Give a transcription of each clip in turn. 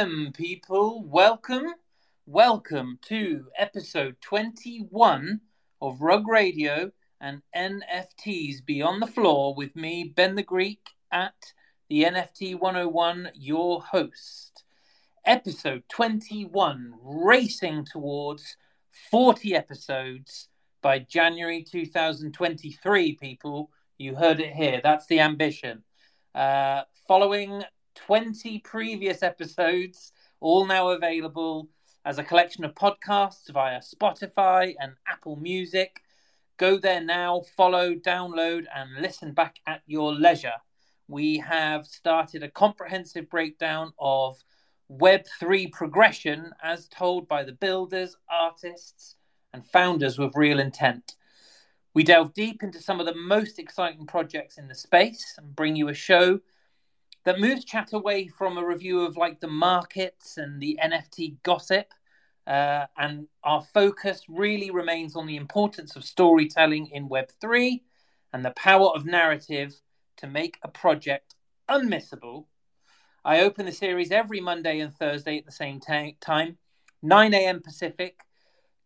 People, welcome, welcome to episode 21 of Rug Radio and NFTs Beyond the Floor with me, Ben the Greek, at the NFT 101, your host. Episode 21, racing towards 40 episodes by January 2023, people. You heard it here. That's the ambition. Uh, following 20 previous episodes, all now available as a collection of podcasts via Spotify and Apple Music. Go there now, follow, download, and listen back at your leisure. We have started a comprehensive breakdown of Web3 progression as told by the builders, artists, and founders with real intent. We delve deep into some of the most exciting projects in the space and bring you a show that moves chat away from a review of like the markets and the NFT gossip. Uh, and our focus really remains on the importance of storytelling in Web3 and the power of narrative to make a project unmissable. I open the series every Monday and Thursday at the same t- time, 9 a.m. Pacific,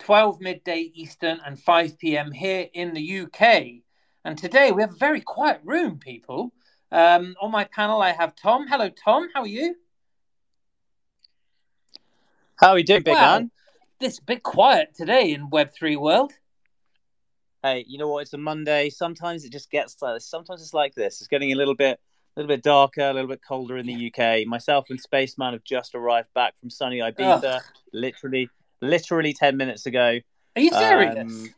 12 midday Eastern, and 5 p.m. here in the UK. And today we have a very quiet room, people. Um, on my panel, I have Tom. Hello, Tom. How are you? How are you doing, big Wow. man? This bit quiet today in Web3 world. Hey, you know what? It's a Monday. Sometimes it just gets like this. Sometimes it's like this. It's getting a little bit, a little bit darker, a little bit colder in the UK. Myself and Spaceman have just arrived back from sunny Ibiza, literally, literally ten minutes ago. Are you serious? Um.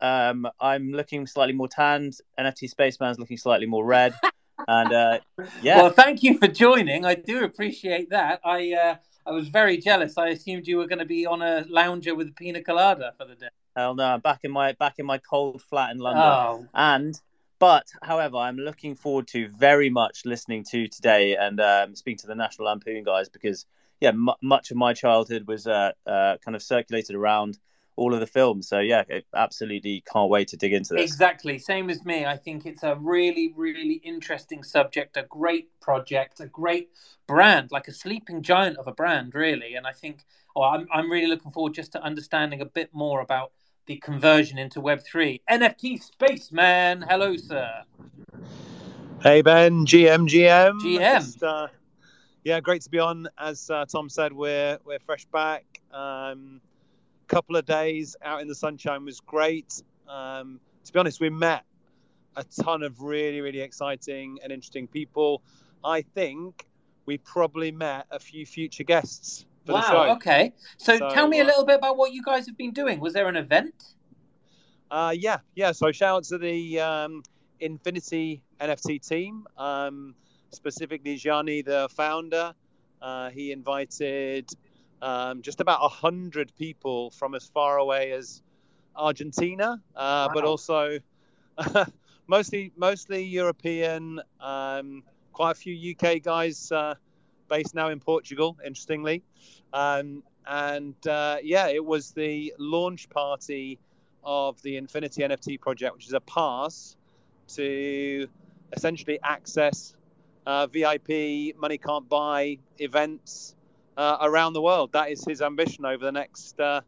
Um, I'm looking slightly more tanned. NFT Spaceman's looking slightly more red. and uh, yeah, Well, thank you for joining. I do appreciate that. I uh, I was very jealous. I assumed you were going to be on a lounger with a pina colada for the day. hell no, I'm back in my back in my cold flat in London. Oh, And but however, I'm looking forward to very much listening to today and um, speaking to the National Lampoon guys because yeah, m- much of my childhood was uh, uh, kind of circulated around all of the films. So yeah, I absolutely can't wait to dig into this. exactly. Same as me. I think it's a really, really interesting subject, a great project, a great brand, like a sleeping giant of a brand, really. And I think, oh, I'm, I'm really looking forward just to understanding a bit more about the conversion into Web3. NFT Spaceman. Hello, sir. Hey Ben, GM, GM. GM. Just, uh, yeah, great to be on. As uh, Tom said, we're we're fresh back. Um, couple of days out in the sunshine was great. Um, to be honest, we met a ton of really really exciting and interesting people. I think we probably met a few future guests for the show. Wow. Okay. So, So, tell me a uh, little bit about what you guys have been doing. Was there an event? Uh, yeah, yeah. So shout out to the um, Infinity NFT team, um, specifically Gianni, the founder. Uh, he invited um, just about a hundred people from as far away as Argentina, uh, but also mostly mostly European. Um, quite a few UK guys uh, based now in Portugal, interestingly. Um, and uh, yeah, it was the launch party of the Infinity NFT project, which is a pass to essentially access uh, VIP money can't buy events uh, around the world. That is his ambition over the next uh,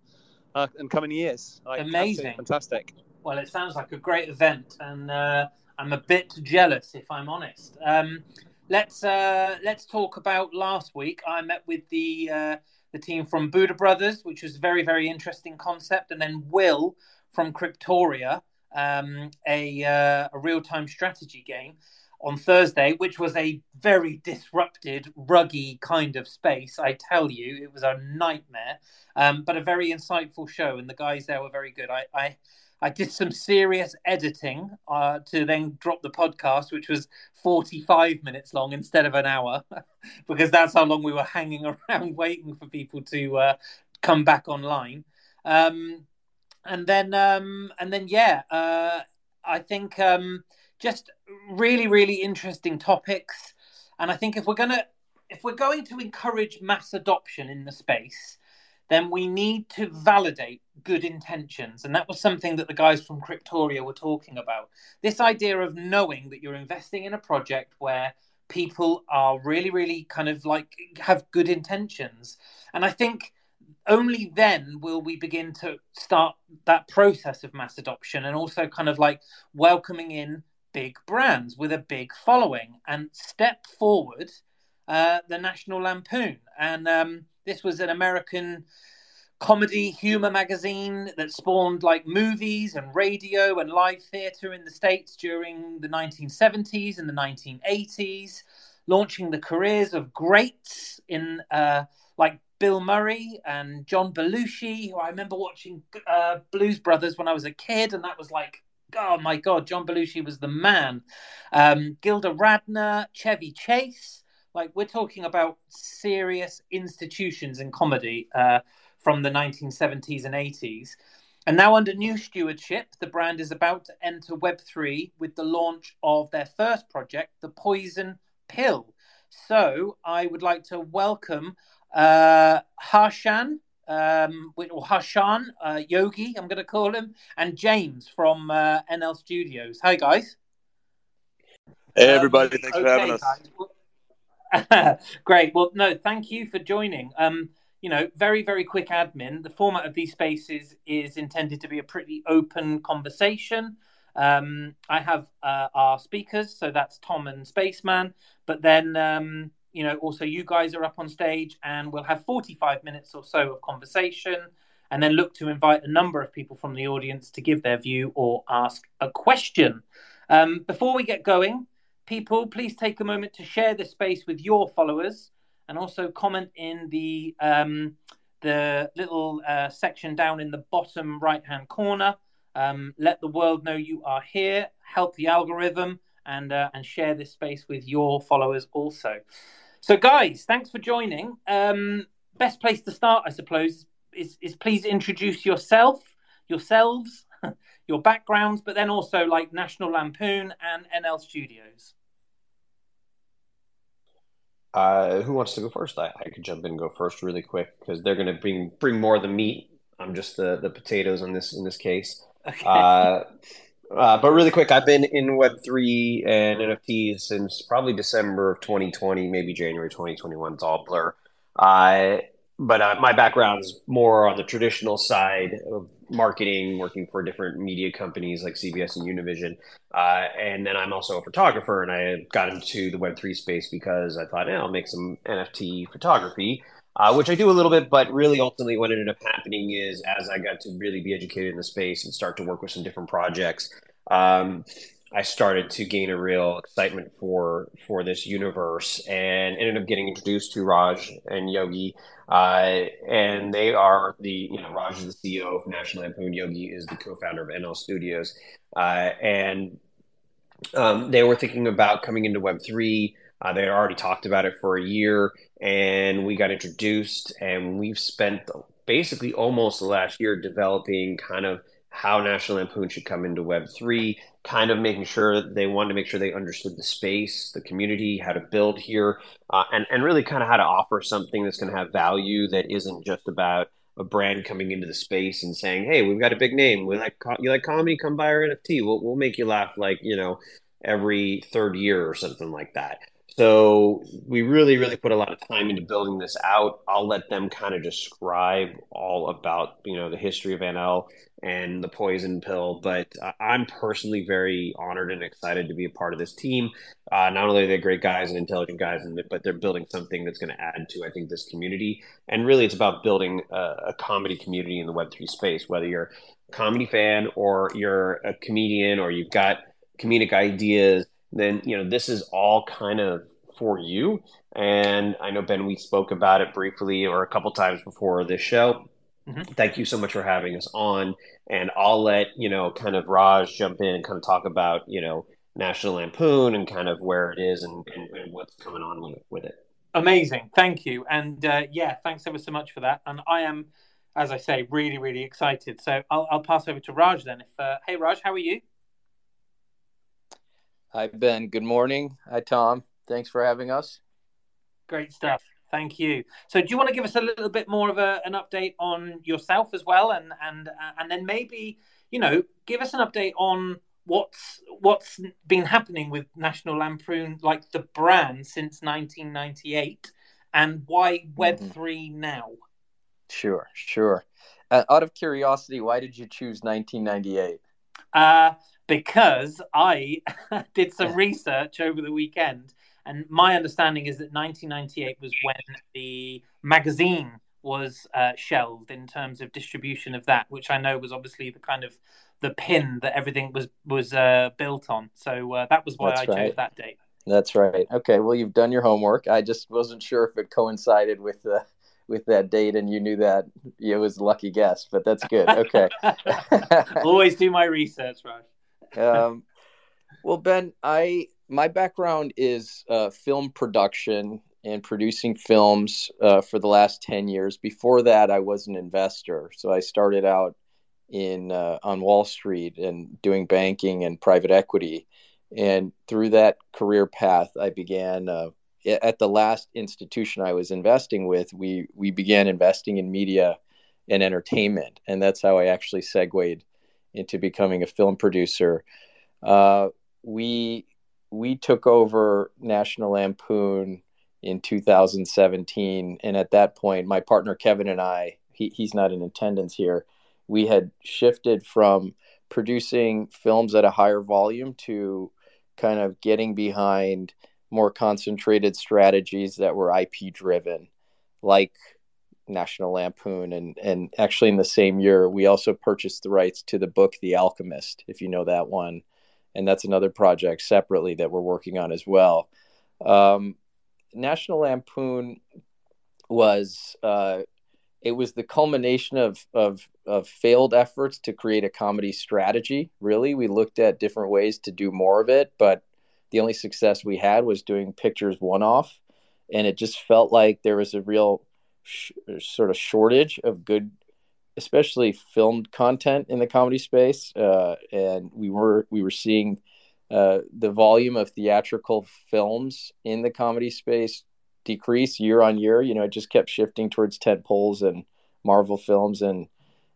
uh, and coming years. Like, Amazing. fantastic. Well, it sounds like a great event, and uh, I'm a bit jealous, if I'm honest. Um, let's uh, let's talk about last week. I met with the uh, the team from Buddha Brothers, which was a very very interesting concept, and then Will from Cryptoria, um, a uh, a real time strategy game on Thursday, which was a very disrupted, ruggy kind of space. I tell you, it was a nightmare, um, but a very insightful show, and the guys there were very good. I, I I did some serious editing uh, to then drop the podcast, which was 45 minutes long instead of an hour, because that's how long we were hanging around waiting for people to uh, come back online. Um, and then, um, and then, yeah, uh, I think um, just really, really interesting topics. And I think if we're gonna, if we're going to encourage mass adoption in the space, then we need to validate good intentions. And that was something that the guys from Cryptoria were talking about. This idea of knowing that you're investing in a project where people are really, really kind of like have good intentions. And I think only then will we begin to start that process of mass adoption and also kind of like welcoming in big brands with a big following and step forward uh, the National Lampoon. And um, this was an American comedy humor magazine that spawned like movies and radio and live theater in the States during the 1970s and the 1980s, launching the careers of greats in uh, like Bill Murray and John Belushi, who I remember watching uh, Blues Brothers when I was a kid, and that was like, oh my god, John Belushi was the man. Um, Gilda Radner, Chevy Chase, like we're talking about serious institutions in comedy uh, from the 1970s and 80s. And now, under new stewardship, the brand is about to enter Web3 with the launch of their first project, the Poison Pill. So, I would like to welcome uh, Harshan, um, or Harshan uh, Yogi, I'm going to call him, and James from uh, NL Studios. Hi, guys. Hey, everybody. Um, Thanks okay, for having us. Great. Well, no, thank you for joining. Um, you know, very, very quick admin. The format of these spaces is intended to be a pretty open conversation. Um, I have uh, our speakers, so that's Tom and Spaceman, but then um, you know, also you guys are up on stage and we'll have 45 minutes or so of conversation and then look to invite a number of people from the audience to give their view or ask a question. Um, before we get going, people, please take a moment to share this space with your followers and also comment in the um, the little uh, section down in the bottom right hand corner. Um, let the world know you are here. Help the algorithm and uh, and share this space with your followers also. So, guys, thanks for joining. Um, best place to start, I suppose, is, is please introduce yourself, yourselves, your backgrounds, but then also like National Lampoon and NL Studios. Uh, who wants to go first? I, I could jump in and go first really quick because they're going to bring bring more of the meat. I'm just the the potatoes in this in this case. Okay. Uh, uh, but really quick, I've been in Web3 and NFTs since probably December of 2020, maybe January 2021. It's all blur. Uh, but uh, my background's more on the traditional side of marketing, working for different media companies like CBS and Univision. Uh, and then I'm also a photographer, and I got into the Web3 space because I thought, yeah, I'll make some NFT photography uh, which I do a little bit, but really ultimately what ended up happening is as I got to really be educated in the space and start to work with some different projects, um, I started to gain a real excitement for for this universe and ended up getting introduced to Raj and Yogi. Uh, and they are the, you know, Raj is the CEO of National Lampoon. Yogi is the co-founder of NL Studios. Uh, and um, they were thinking about coming into Web3. Uh, they already talked about it for a year, and we got introduced, and we've spent basically almost the last year developing kind of how National Lampoon should come into Web3, kind of making sure they wanted to make sure they understood the space, the community, how to build here, uh, and, and really kind of how to offer something that's going to have value that isn't just about a brand coming into the space and saying, "Hey, we've got a big name. We like you like comedy. Come buy our NFT. We'll we'll make you laugh like you know every third year or something like that." So we really, really put a lot of time into building this out. I'll let them kind of describe all about you know the history of NL and the poison pill. But I'm personally very honored and excited to be a part of this team. Uh, not only are they great guys and intelligent guys, and but they're building something that's going to add to I think this community. And really, it's about building a, a comedy community in the Web three space. Whether you're a comedy fan or you're a comedian or you've got comedic ideas then you know this is all kind of for you. And I know Ben, we spoke about it briefly or a couple times before this show. Mm-hmm. Thank you so much for having us on. And I'll let you know, kind of Raj jump in and kind of talk about you know National Lampoon and kind of where it is and, and, and what's coming on with, with it. Amazing, thank you, and uh, yeah, thanks ever so much for that. And I am, as I say, really, really excited. So I'll, I'll pass over to Raj then. If uh, hey, Raj, how are you? Hi, Ben. Good morning. Hi, Tom. Thanks for having us. Great stuff. Thank you. So, do you want to give us a little bit more of a, an update on yourself as well, and and and then maybe you know give us an update on what's what's been happening with National Lampoon, like the brand, since 1998, and why Web mm-hmm. three now? Sure, sure. Uh, out of curiosity, why did you choose 1998? Uh, because I did some research over the weekend, and my understanding is that 1998 was when the magazine was uh, shelved in terms of distribution of that, which I know was obviously the kind of the pin that everything was was uh, built on. So uh, that was why That's I right. chose that date. That's right. Okay, well you've done your homework. I just wasn't sure if it coincided with the with that date and you knew that it was a lucky guess, but that's good. Okay. Always do my research, Raj. Um, well, Ben, I my background is uh, film production and producing films uh, for the last 10 years. Before that, I was an investor. So I started out in uh, on Wall Street and doing banking and private equity. And through that career path, I began uh, at the last institution I was investing with. We we began investing in media and entertainment, and that's how I actually segued into becoming a film producer. Uh, we we took over National Lampoon in 2017. And at that point, my partner Kevin and I, he, he's not in attendance here, we had shifted from producing films at a higher volume to kind of getting behind more concentrated strategies that were IP driven, like National Lampoon. And, and actually, in the same year, we also purchased the rights to the book The Alchemist, if you know that one. And that's another project separately that we're working on as well. Um, National Lampoon was uh, it was the culmination of, of of failed efforts to create a comedy strategy. Really, we looked at different ways to do more of it, but the only success we had was doing pictures one off, and it just felt like there was a real sh- sort of shortage of good, especially filmed content in the comedy space, uh, and we were we were seeing uh, the volume of theatrical films in the comedy space decrease year on year. You know, it just kept shifting towards tent poles and Marvel films and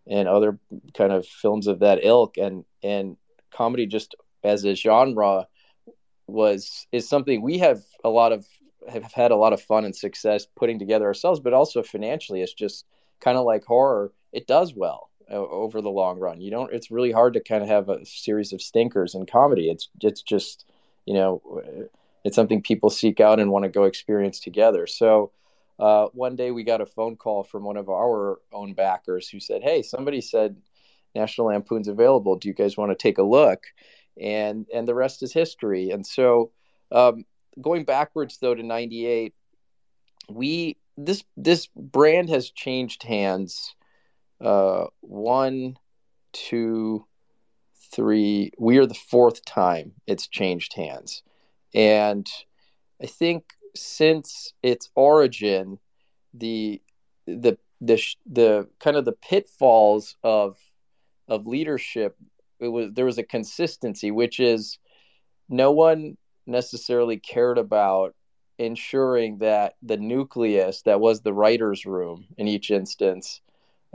and other kind of films of that ilk. And and comedy just as a genre was is something we have a lot of have had a lot of fun and success putting together ourselves, but also financially, it's just kind of like horror. It does well over the long run. You don't. It's really hard to kind of have a series of stinkers in comedy. It's it's just you know it's something people seek out and want to go experience together. So uh, one day we got a phone call from one of our own backers who said, "Hey, somebody said National Lampoon's available. Do you guys want to take a look?" And and the rest is history. And so um, going backwards though to '98, we this this brand has changed hands uh, one, two, three. We are the fourth time it's changed hands. And I think since its origin, the the the the kind of the pitfalls of of leadership it was there was a consistency which is no one necessarily cared about ensuring that the nucleus that was the writers room in each instance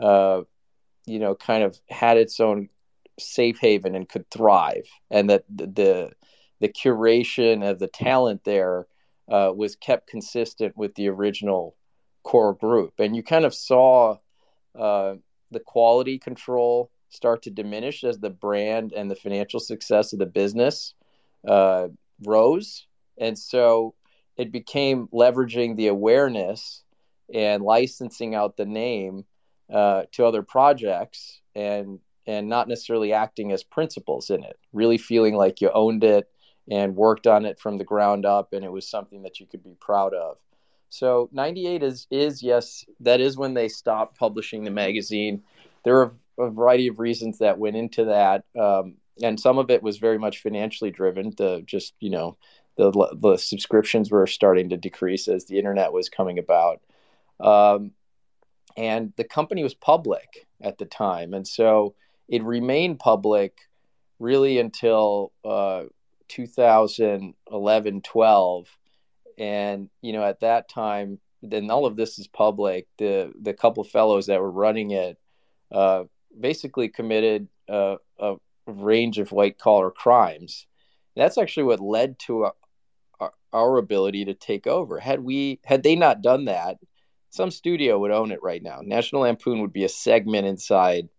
uh, you know, kind of had its own safe haven and could thrive, and that the the, curation of the talent there uh, was kept consistent with the original core group, and you kind of saw uh, the quality control start to diminish as the brand and the financial success of the business uh, rose, and so it became leveraging the awareness and licensing out the name uh, to other projects and and not necessarily acting as principals in it really feeling like you owned it and worked on it from the ground up and it was something that you could be proud of. So 98 is is yes that is when they stopped publishing the magazine. There are a variety of reasons that went into that. Um, and some of it was very much financially driven the just you know the the subscriptions were starting to decrease as the internet was coming about um, and the company was public at the time, and so it remained public really until uh, 2011, 12, and you know at that time, then all of this is public. The the couple fellows that were running it uh, basically committed uh, a, range of white collar crimes. That's actually what led to our, uh, our ability to take over. Had we had they not done that, some studio would own it right now. National Lampoon would be a segment inside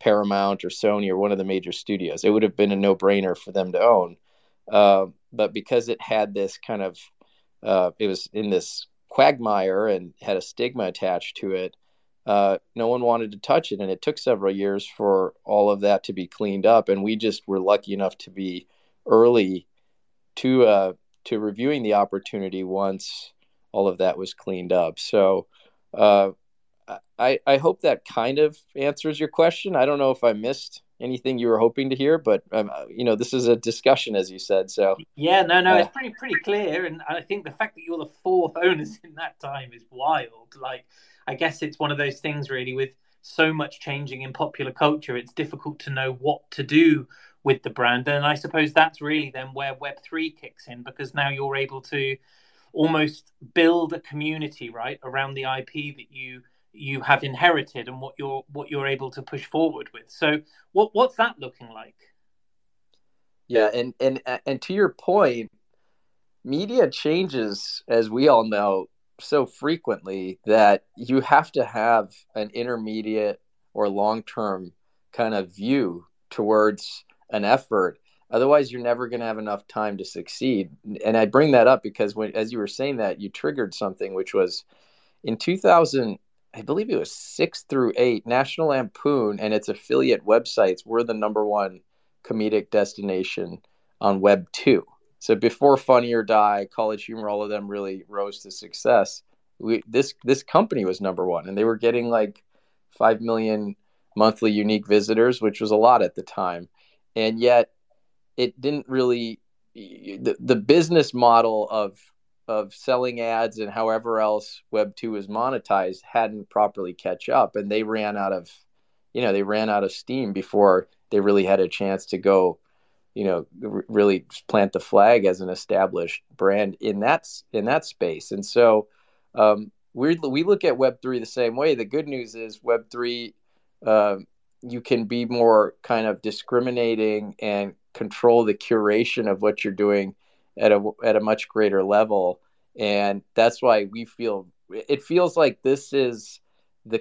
Paramount or Sony or one of the major studios. It would have been a no brainer for them to own. Uh, but because it had this kind of, uh, it was in this quagmire and had a stigma attached to it, uh, no one wanted to touch it. And it took several years for all of that to be cleaned up. And we just were lucky enough to be early to uh, to reviewing the opportunity once all of that was cleaned up. So uh, I, I hope that kind of answers your question. I don't know if I missed anything you were hoping to hear, but um, you know, this is a discussion, as you said. So yeah, no, no, uh, it's pretty pretty clear, and I think the fact that you're the fourth owners in that time is wild. Like, I guess it's one of those things, really, with so much changing in popular culture, it's difficult to know what to do with the brand, and I suppose that's really then where Web three kicks in because now you're able to almost build a community right around the IP that you you have inherited and what you're what you're able to push forward with. So what what's that looking like? Yeah, and and and to your point, media changes as we all know so frequently that you have to have an intermediate or long-term kind of view towards an effort otherwise you're never going to have enough time to succeed and i bring that up because when as you were saying that you triggered something which was in 2000 I believe it was six through eight, National Lampoon and its affiliate websites were the number one comedic destination on Web 2. So before Funny or Die, College Humor, all of them really rose to success. We, this this company was number one, and they were getting like five million monthly unique visitors, which was a lot at the time, and yet it didn't really the, the business model of of selling ads and however else web 2 was monetized hadn't properly catch up and they ran out of you know they ran out of steam before they really had a chance to go you know really plant the flag as an established brand in that in that space. And so um, we we look at web 3 the same way. The good news is web 3 uh, you can be more kind of discriminating and control the curation of what you're doing at a at a much greater level, and that's why we feel it feels like this is the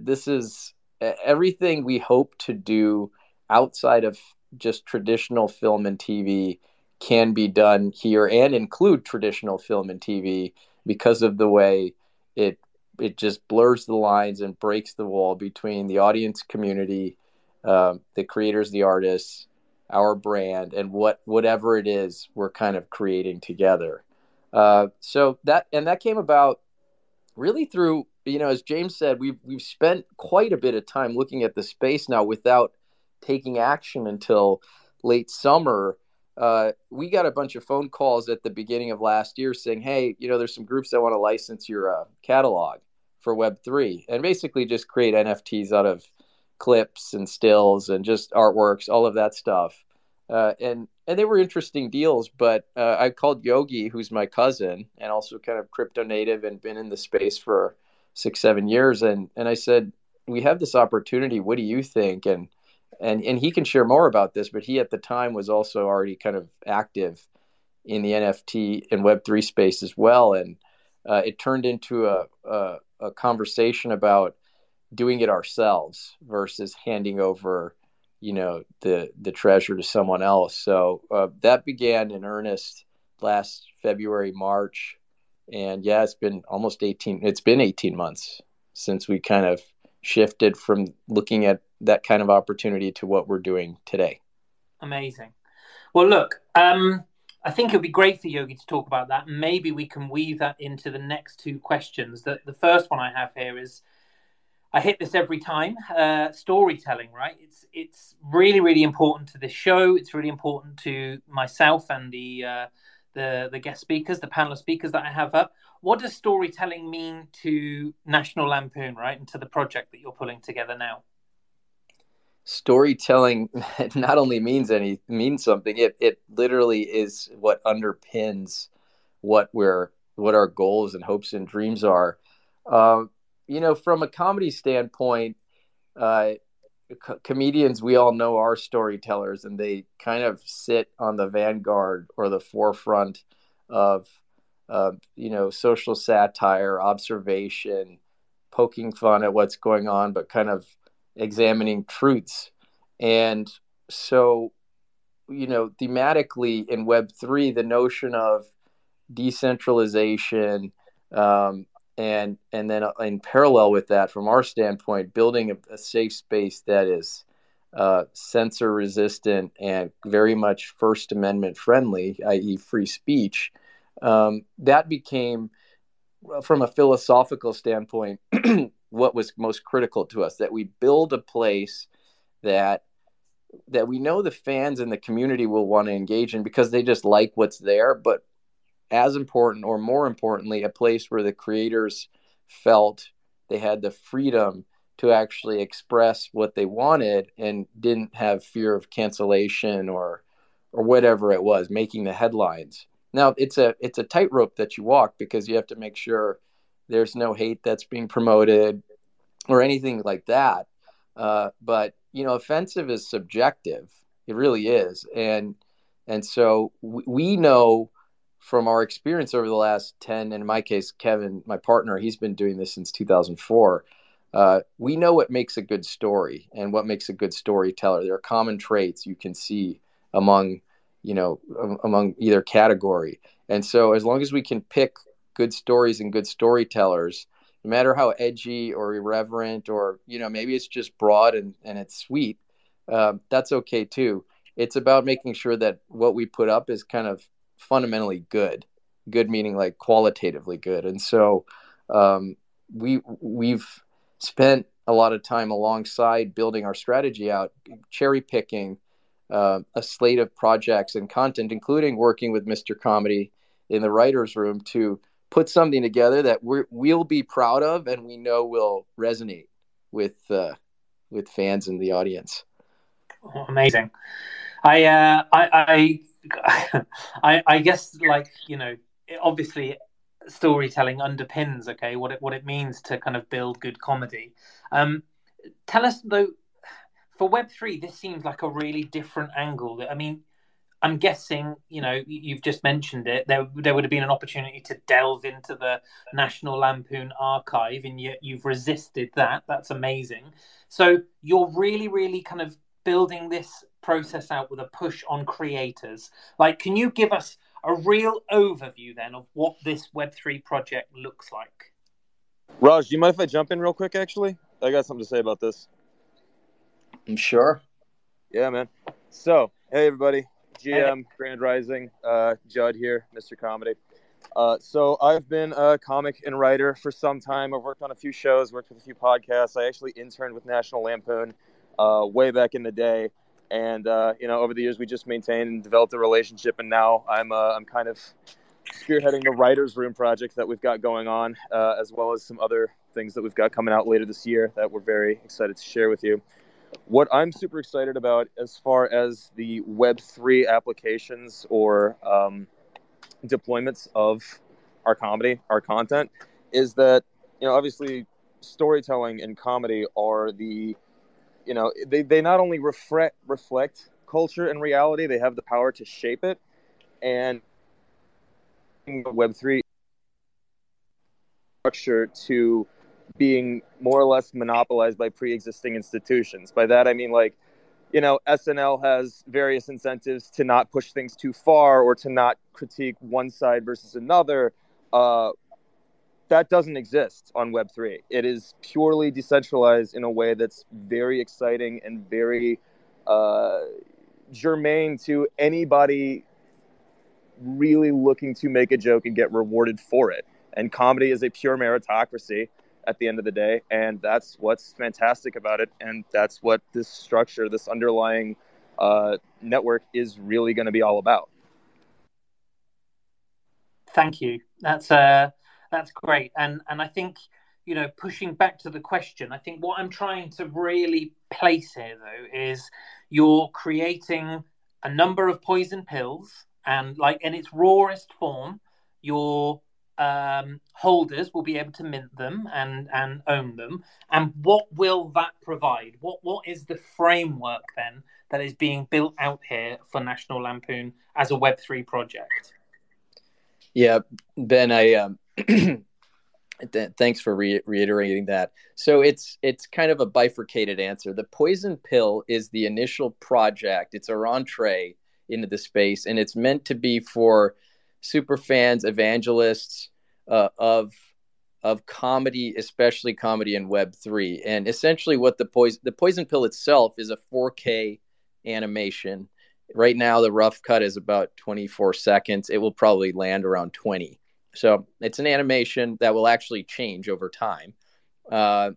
this is everything we hope to do outside of just traditional film and TV can be done here and include traditional film and TV because of the way it it just blurs the lines and breaks the wall between the audience community, uh, the creators, the artists, our brand and what whatever it is we're kind of creating together. Uh, so that and that came about really through you know as James said we've we've spent quite a bit of time looking at the space now without taking action until late summer. Uh, we got a bunch of phone calls at the beginning of last year saying, "Hey, you know, there's some groups that want to license your uh, catalog for Web three, and basically just create NFTs out of clips and stills and just artworks, all of that stuff. Uh, and and they were interesting deals. But uh, I called Yogi, who's my cousin and also kind of crypto native and been in the space for six seven years, and and I said we have this opportunity. What do you think? And and and he can share more about this. But he at the time was also already kind of active in the NFT and Web three space as well, and uh, it turned into a, a, a conversation about doing it ourselves versus handing over you know the the treasure to someone else so uh, that began in earnest last february march and yeah it's been almost 18 it's been 18 months since we kind of shifted from looking at that kind of opportunity to what we're doing today amazing well look um I think it would be great for Yogi to talk about that. Maybe we can weave that into the next two questions. That the first one I have here is I hit this every time. Uh, storytelling, right? It's it's really really important to this show. It's really important to myself and the uh, the the guest speakers, the panel of speakers that I have up. What does storytelling mean to National Lampoon, right, and to the project that you're pulling together now? Storytelling not only means any means something. It it literally is what underpins what we're what our goals and hopes and dreams are. Um, you know, from a comedy standpoint, uh, co- comedians we all know are storytellers and they kind of sit on the vanguard or the forefront of uh, you know social satire observation poking fun at what's going on but kind of examining truths. And so you know thematically in web 3 the notion of decentralization um, and and then uh, in parallel with that from our standpoint building a, a safe space that is uh, censor resistant and very much first amendment friendly i.e free speech um, that became from a philosophical standpoint what was most critical to us that we build a place that that we know the fans and the community will want to engage in because they just like what's there but as important or more importantly a place where the creators felt they had the freedom to actually express what they wanted and didn't have fear of cancellation or or whatever it was making the headlines. Now it's a it's a tightrope that you walk because you have to make sure there's no hate that's being promoted or anything like that. Uh, but you know offensive is subjective. It really is. And and so we, we know from our experience over the last 10 and in my case kevin my partner he's been doing this since 2004 uh, we know what makes a good story and what makes a good storyteller. There are common traits you can see among you know among either category. And so as long as we can pick good stories and good storytellers no matter how edgy or irreverent or you know maybe it's just broad and, and it's sweet uh, that's okay too. It's about making sure that what we put up is kind of fundamentally good good meaning like qualitatively good. And so um, we we've spent a lot of time alongside building our strategy out cherry picking uh, a slate of projects and content including working with mr comedy in the writers room to put something together that we will be proud of and we know will resonate with uh, with fans in the audience. Oh, amazing. I, uh, I i I, I guess like you know, obviously storytelling underpins okay what it what it means to kind of build good comedy. Um, tell us though, for Web three, this seems like a really different angle. I mean, I'm guessing you know you've just mentioned it. There there would have been an opportunity to delve into the National Lampoon archive, and yet you've resisted that. That's amazing. So you're really really kind of building this process out with a push on creators. Like, can you give us a real overview then of what this Web3 project looks like? Raj, do you mind if I jump in real quick, actually? I got something to say about this. I'm sure. Yeah, man. So, hey, everybody. GM, Grand Rising, uh, Judd here, Mr. Comedy. Uh, so I've been a comic and writer for some time. I've worked on a few shows, worked with a few podcasts. I actually interned with National Lampoon uh, way back in the day. And uh, you know, over the years, we just maintained and developed a relationship. And now I'm uh, I'm kind of spearheading the writers' room project that we've got going on, uh, as well as some other things that we've got coming out later this year that we're very excited to share with you. What I'm super excited about, as far as the Web3 applications or um, deployments of our comedy, our content, is that you know obviously storytelling and comedy are the you know they, they not only reflect reflect culture and reality they have the power to shape it. And web3 structure to being more or less monopolized by pre-existing institutions. By that i mean like you know snl has various incentives to not push things too far or to not critique one side versus another. Uh, that doesn't exist on Web3. It is purely decentralized in a way that's very exciting and very uh, germane to anybody really looking to make a joke and get rewarded for it. And comedy is a pure meritocracy at the end of the day. And that's what's fantastic about it. And that's what this structure, this underlying uh, network is really going to be all about. Thank you. That's uh, that's great. And and I think you know pushing back to the question, I think what I'm trying to really place here though is you're creating a number of poison pills and like in its rawest form, you're um, holders will be able to mint them and and own them, and what will that provide? What what is the framework then that is being built out here for National Lampoon as a Web three project? Yeah, Ben, I um, thanks for re- reiterating that. So it's it's kind of a bifurcated answer. The poison pill is the initial project. It's our entree into the space, and it's meant to be for super fans, evangelists uh, of of comedy, especially comedy and Web three. And essentially, what the poison the poison pill itself is a 4K animation. Right now, the rough cut is about 24 seconds. It will probably land around 20. So it's an animation that will actually change over time. Uh,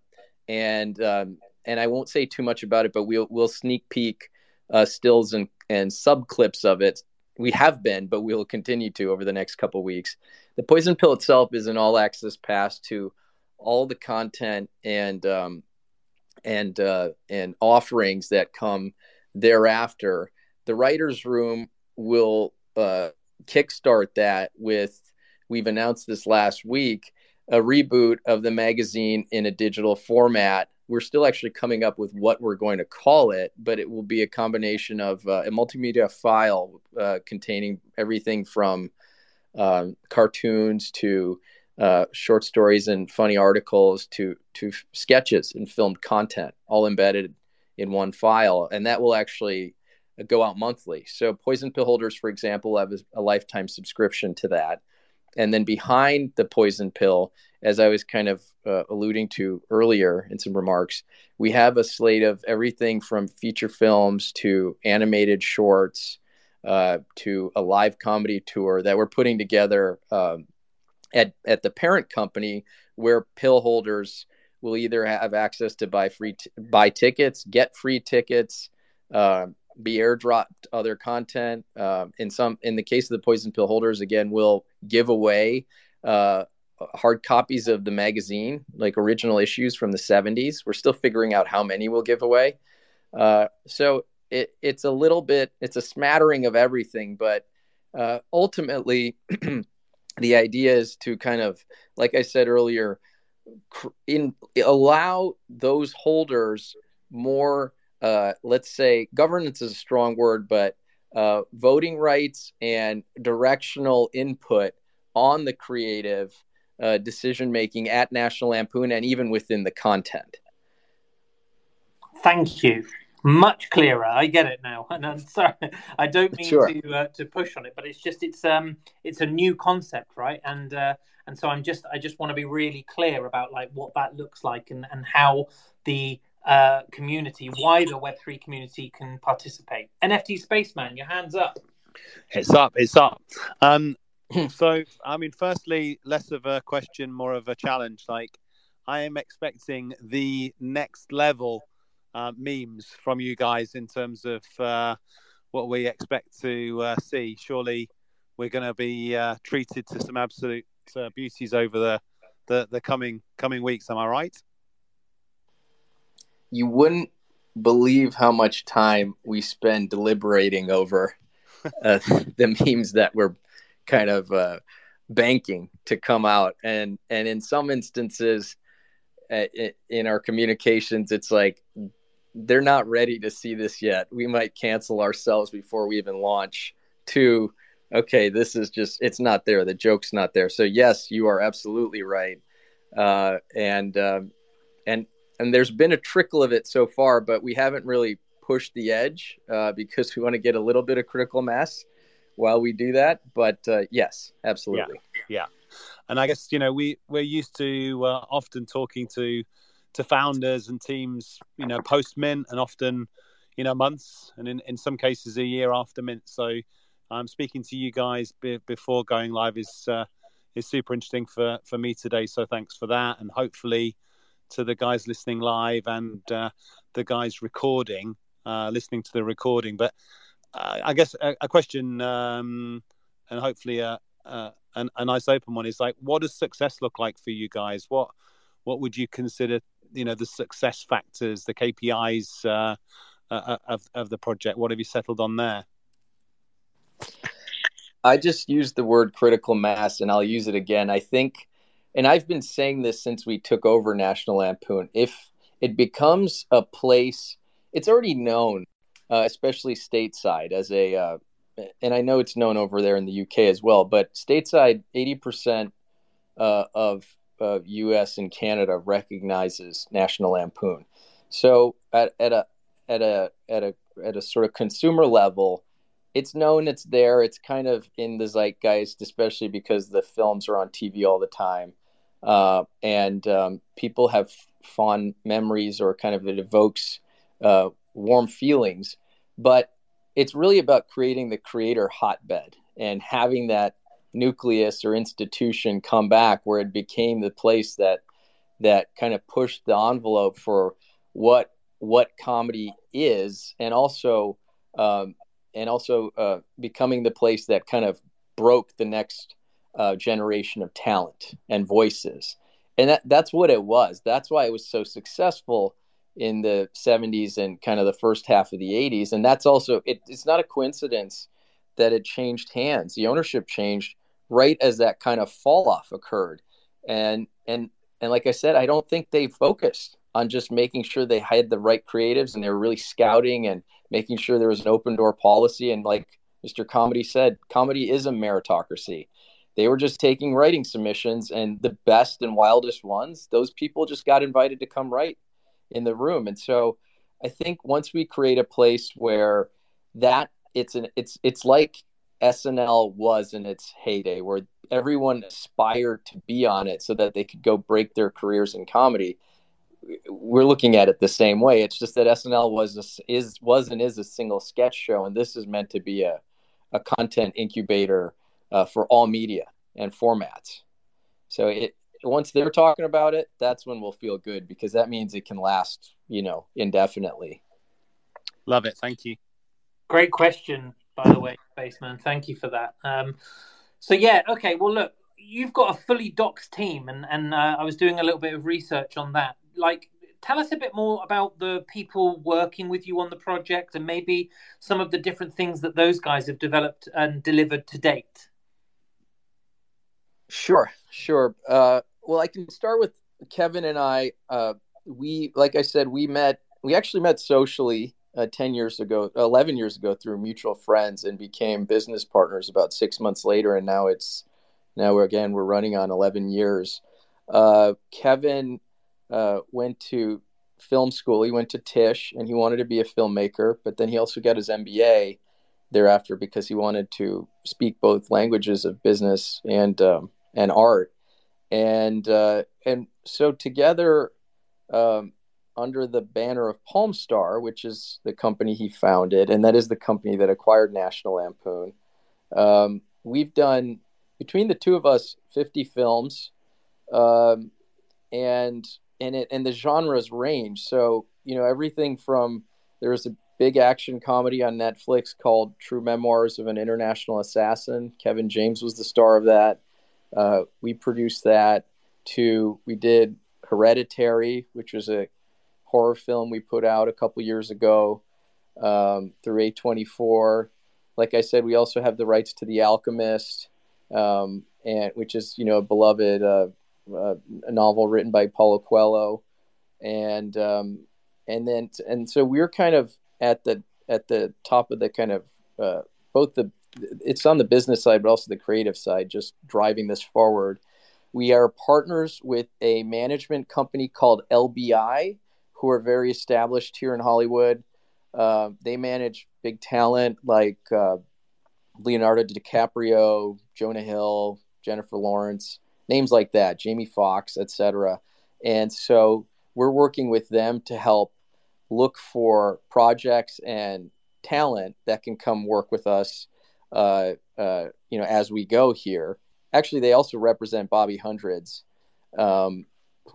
and um, and I won't say too much about it, but we'll we'll sneak peek uh, stills and and sub clips of it. We have been, but we'll continue to over the next couple weeks. The Poison Pill itself is an all access pass to all the content and um, and uh, and offerings that come thereafter. The writers' room will uh, kickstart that with. We've announced this last week a reboot of the magazine in a digital format we're still actually coming up with what we're going to call it, but it will be a combination of uh, a multimedia file uh, containing everything from um, cartoons to uh, short stories and funny articles to to sketches and filmed content, all embedded in one file, and that will actually go out monthly. So, poison pill holders, for example, have a lifetime subscription to that. And then behind the poison pill, as I was kind of uh, alluding to earlier in some remarks, we have a slate of everything from feature films to animated shorts uh, to a live comedy tour that we're putting together um, at, at the parent company where pill holders will either have access to buy free t- buy tickets, get free tickets, uh, be airdropped other content. Uh, in some, in the case of the poison pill holders, again, we'll give away uh, hard copies of the magazine, like original issues from the 70s. We're still figuring out how many we'll give away. Uh, so it, it's a little bit, it's a smattering of everything, but uh, ultimately, the idea is to kind of, like I said earlier, in allow those holders more uh, let's say governance is a strong word, but uh, voting rights and directional input on the creative uh, decision making at National Lampoon and even within the content. Thank you. Much clearer. I get it now, and I'm sorry. I don't mean sure. to uh, to push on it, but it's just it's um it's a new concept, right? And uh, and so I'm just I just want to be really clear about like what that looks like and and how the uh, community, wider Web3 community can participate. NFT Spaceman, your hands up. It's up, it's up. Um, so, I mean, firstly, less of a question, more of a challenge. Like, I am expecting the next level uh, memes from you guys in terms of uh, what we expect to uh, see. Surely, we're going to be uh, treated to some absolute uh, beauties over the, the the coming coming weeks. Am I right? You wouldn't believe how much time we spend deliberating over uh, the memes that we're kind of uh, banking to come out, and and in some instances, uh, in our communications, it's like they're not ready to see this yet. We might cancel ourselves before we even launch. To okay, this is just it's not there. The joke's not there. So yes, you are absolutely right, uh, and um, and and there's been a trickle of it so far, but we haven't really pushed the edge uh, because we want to get a little bit of critical mass while we do that. But uh, yes, absolutely. Yeah. yeah. And I guess you know we we're used to uh, often talking to to founders and teams, you know, post mint and often you know months and in, in some cases a year after mint. So I'm um, speaking to you guys be, before going live is uh, is super interesting for for me today. So thanks for that, and hopefully to the guys listening live and uh, the guys recording, uh, listening to the recording. But uh, I guess a, a question, um, and hopefully a, a, a, nice open one, is like, what does success look like for you guys? What what would you consider, you know, the success factors, the KPIs uh, uh, of of the project? What have you settled on there? I just used the word critical mass, and I'll use it again. I think, and I've been saying this since we took over National Lampoon. If it becomes a place, it's already known, uh, especially stateside, as a, uh, and I know it's known over there in the UK as well. But stateside, eighty percent uh, of of U.S. and Canada recognizes National Lampoon. So at, at a at a at a at a sort of consumer level, it's known it's there. It's kind of in the zeitgeist, especially because the films are on TV all the time, uh, and um, people have fond memories or kind of it evokes uh, warm feelings. But it's really about creating the creator hotbed and having that nucleus or institution come back where it became the place that that kind of pushed the envelope for what what comedy is and also um, and also uh, becoming the place that kind of broke the next uh, generation of talent and voices. And that that's what it was. That's why it was so successful in the 70s and kind of the first half of the 80s and that's also it, it's not a coincidence that it changed hands. The ownership changed right as that kind of fall off occurred. And and and like i said i don't think they focused on just making sure they had the right creatives and they were really scouting and making sure there was an open door policy. And like mr comedy said comedy is a meritocracy they were just taking writing submissions and the best and wildest ones those people just got invited to come write in the room and so i think once we create a place where that it's an it's it's like SNL was in its heyday, where everyone aspired to be on it so that they could go break their careers in comedy. We're looking at it the same way. It's just that SNL was a, is was and is a single sketch show, and this is meant to be a a content incubator uh, for all media and formats. So it once they're talking about it, that's when we'll feel good because that means it can last, you know, indefinitely. Love it. Thank you. Great question by the way, Spaceman. Thank you for that. Um, so yeah, okay. Well, look, you've got a fully doxxed team, and and uh, I was doing a little bit of research on that. Like, tell us a bit more about the people working with you on the project, and maybe some of the different things that those guys have developed and delivered to date. Sure, sure. Uh, well, I can start with Kevin and I. Uh, we, like I said, we met. We actually met socially uh, 10 years ago 11 years ago through mutual friends and became business partners about six months later and now it's now we're again we're running on 11 years uh, kevin uh, went to film school he went to tisch and he wanted to be a filmmaker but then he also got his mba thereafter because he wanted to speak both languages of business and um, and art and uh, and so together um, under the banner of PalmStar, which is the company he founded, and that is the company that acquired National Lampoon. Um, we've done between the two of us 50 films, um, and and it and the genres range. So you know everything from there's a big action comedy on Netflix called True Memoirs of an International Assassin. Kevin James was the star of that. Uh, we produced that. To we did Hereditary, which was a horror film we put out a couple years ago um, through A24. Like I said, we also have the rights to The Alchemist, um, and which is you know a beloved uh, uh, a novel written by Paulo Coelho, and um, and then and so we're kind of at the at the top of the kind of uh, both the it's on the business side but also the creative side, just driving this forward. We are partners with a management company called LBI, who are very established here in Hollywood. Uh, they manage big talent like uh, Leonardo DiCaprio, Jonah Hill, Jennifer Lawrence, names like that, Jamie Foxx, etc. And so we're working with them to help look for projects and talent that can come work with us, uh, uh you know, as we go here. Actually, they also represent Bobby Hundreds, um,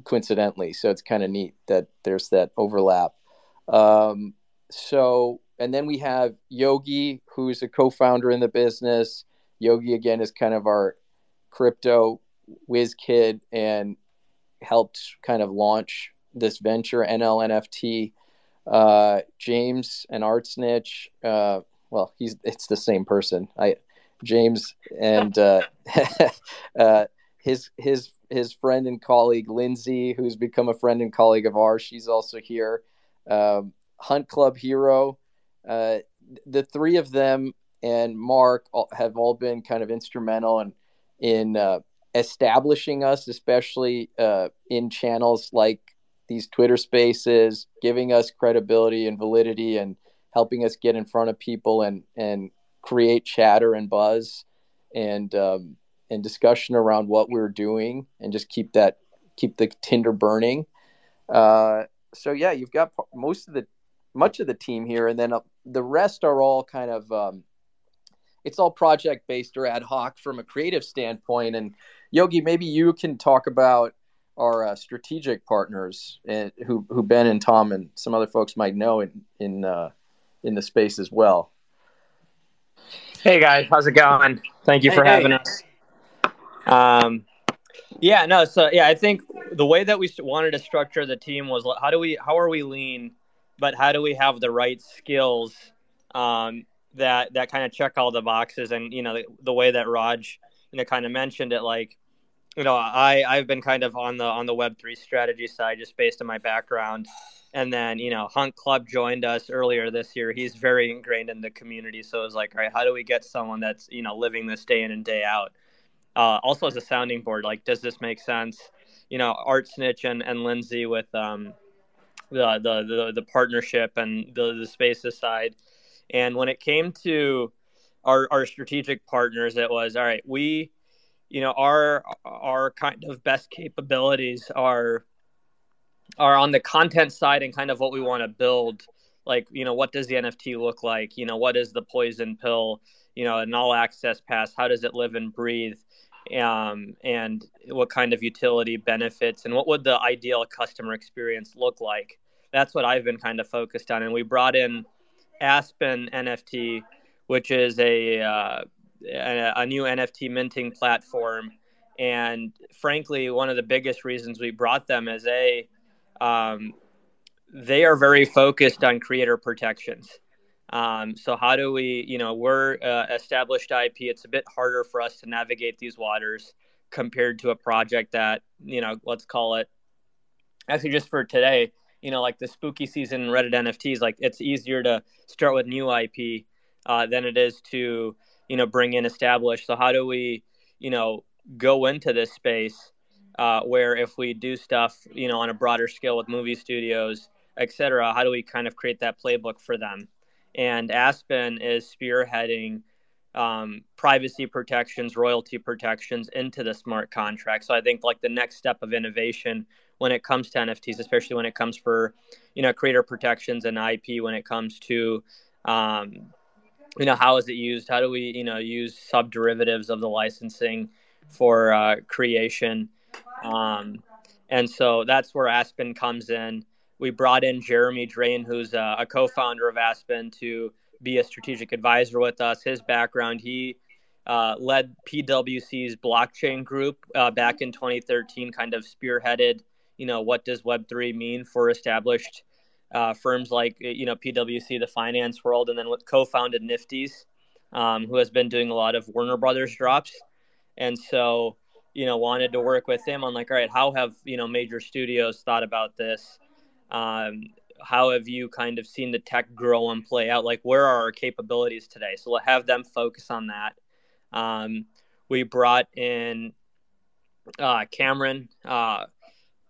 coincidentally. So it's kind of neat that there's that overlap. Um, so, and then we have Yogi, who's a co founder in the business. Yogi, again, is kind of our crypto whiz kid and helped kind of launch this venture, NLNFT. Uh, James and Art Snitch, uh, well, he's it's the same person. I James and uh, uh, his his his friend and colleague Lindsay, who's become a friend and colleague of ours. She's also here. Um, Hunt Club Hero. Uh, the three of them and Mark have all been kind of instrumental in in uh, establishing us, especially uh, in channels like these Twitter Spaces, giving us credibility and validity, and helping us get in front of people and and create chatter and buzz and um, and discussion around what we're doing, and just keep that keep the tinder burning. Uh, so yeah, you've got most of the much of the team here, and then uh, the rest are all kind of um, it's all project based or ad hoc from a creative standpoint. And Yogi, maybe you can talk about our uh, strategic partners and who who Ben and Tom and some other folks might know in in uh, in the space as well. Hey guys, how's it going? Thank you for hey, having hey. us. Um, yeah, no, so yeah, I think the way that we wanted to structure the team was how do we how are we lean, but how do we have the right skills um, that that kind of check all the boxes and you know the, the way that Raj you know kind of mentioned it like you know I I've been kind of on the on the web 3 strategy side just based on my background and then you know Hunt Club joined us earlier this year. He's very ingrained in the community. So it was like all right how do we get someone that's you know living this day in and day out? Uh, also as a sounding board like does this make sense? You know Art Snitch and, and Lindsay with um the, the the the partnership and the the spaces side and when it came to our, our strategic partners, it was all right. We, you know, our our kind of best capabilities are are on the content side and kind of what we want to build. Like, you know, what does the NFT look like? You know, what is the poison pill? You know, an all access pass. How does it live and breathe? Um, and what kind of utility benefits and what would the ideal customer experience look like? That's what I've been kind of focused on. And we brought in Aspen NFT, which is a, uh, a, a new NFT minting platform. And frankly, one of the biggest reasons we brought them is a um, they are very focused on creator protections. Um, so how do we, you know, we're uh, established IP. It's a bit harder for us to navigate these waters compared to a project that, you know, let's call it. Actually, just for today, you know, like the spooky season Reddit NFTs, like it's easier to start with new IP uh, than it is to, you know, bring in established. So how do we, you know, go into this space uh, where if we do stuff, you know, on a broader scale with movie studios, et cetera, how do we kind of create that playbook for them? And Aspen is spearheading um, privacy protections, royalty protections into the smart contract. So I think like the next step of innovation when it comes to NFTs, especially when it comes for you know creator protections and IP. When it comes to um, you know how is it used? How do we you know use sub derivatives of the licensing for uh, creation? Um, and so that's where Aspen comes in. We brought in Jeremy Drane, who's a, a co-founder of Aspen, to be a strategic advisor with us. His background, he uh, led PwC's blockchain group uh, back in 2013, kind of spearheaded you know, what does Web3 mean for established uh, firms like, you know, PwC, the finance world, and then co-founded Nifty's, um, who has been doing a lot of Warner Brothers drops. And so, you know, wanted to work with him on like, all right, how have, you know, major studios thought about this? Um, how have you kind of seen the tech grow and play out? Like, where are our capabilities today? So we'll have them focus on that. Um, we brought in uh, Cameron, uh,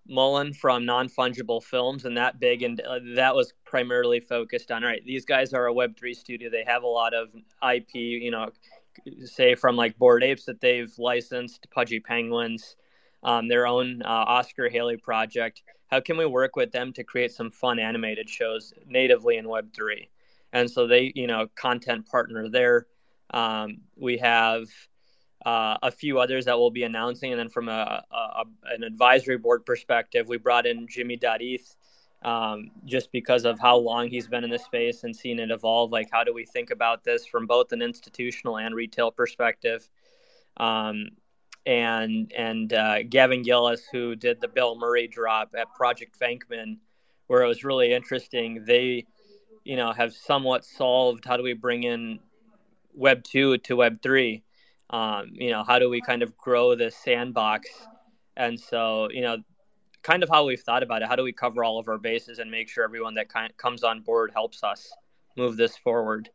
Mullen from Non Fungible Films, and that big, and uh, that was primarily focused on. All right, these guys are a Web three studio. They have a lot of IP, you know, say from like Bored Apes that they've licensed, Pudgy Penguins, um, their own uh, Oscar Haley project. How can we work with them to create some fun animated shows natively in Web three? And so they, you know, content partner there. Um, we have uh, a few others that we'll be announcing. And then from a, a an advisory board perspective, we brought in Jimmy Eth um, just because of how long he's been in this space and seen it evolve. Like, how do we think about this from both an institutional and retail perspective? Um, and and uh, Gavin Gillis, who did the Bill Murray drop at Project Venkman, where it was really interesting. They, you know, have somewhat solved how do we bring in Web two to Web three. Um, you know, how do we kind of grow this sandbox? And so, you know, kind of how we've thought about it. How do we cover all of our bases and make sure everyone that kind comes on board helps us move this forward?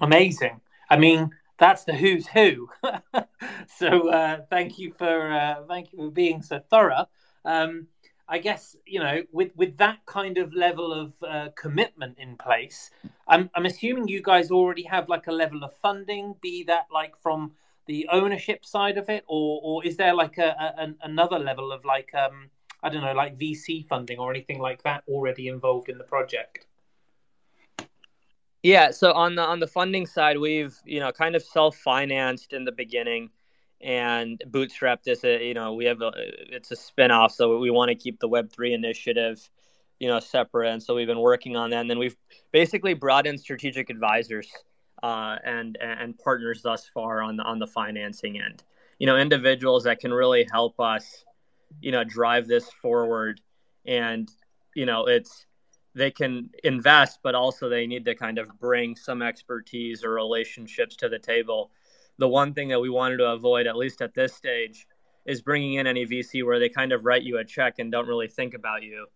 Amazing. I mean, that's the who's who. so uh, thank you for uh, thank you for being so thorough. Um, I guess you know with with that kind of level of uh, commitment in place, I'm I'm assuming you guys already have like a level of funding, be that like from the ownership side of it, or or is there like a, a another level of like um, I don't know like VC funding or anything like that already involved in the project? Yeah, so on the on the funding side, we've you know kind of self financed in the beginning, and bootstrapped this. Uh, you know, we have a it's a spinoff, so we want to keep the Web three initiative, you know, separate. And so we've been working on that, and then we've basically brought in strategic advisors uh, and and partners thus far on the on the financing end. You know, individuals that can really help us, you know, drive this forward, and you know, it's they can invest, but also they need to kind of bring some expertise or relationships to the table. The one thing that we wanted to avoid, at least at this stage, is bringing in any VC where they kind of write you a check and don't really think about you.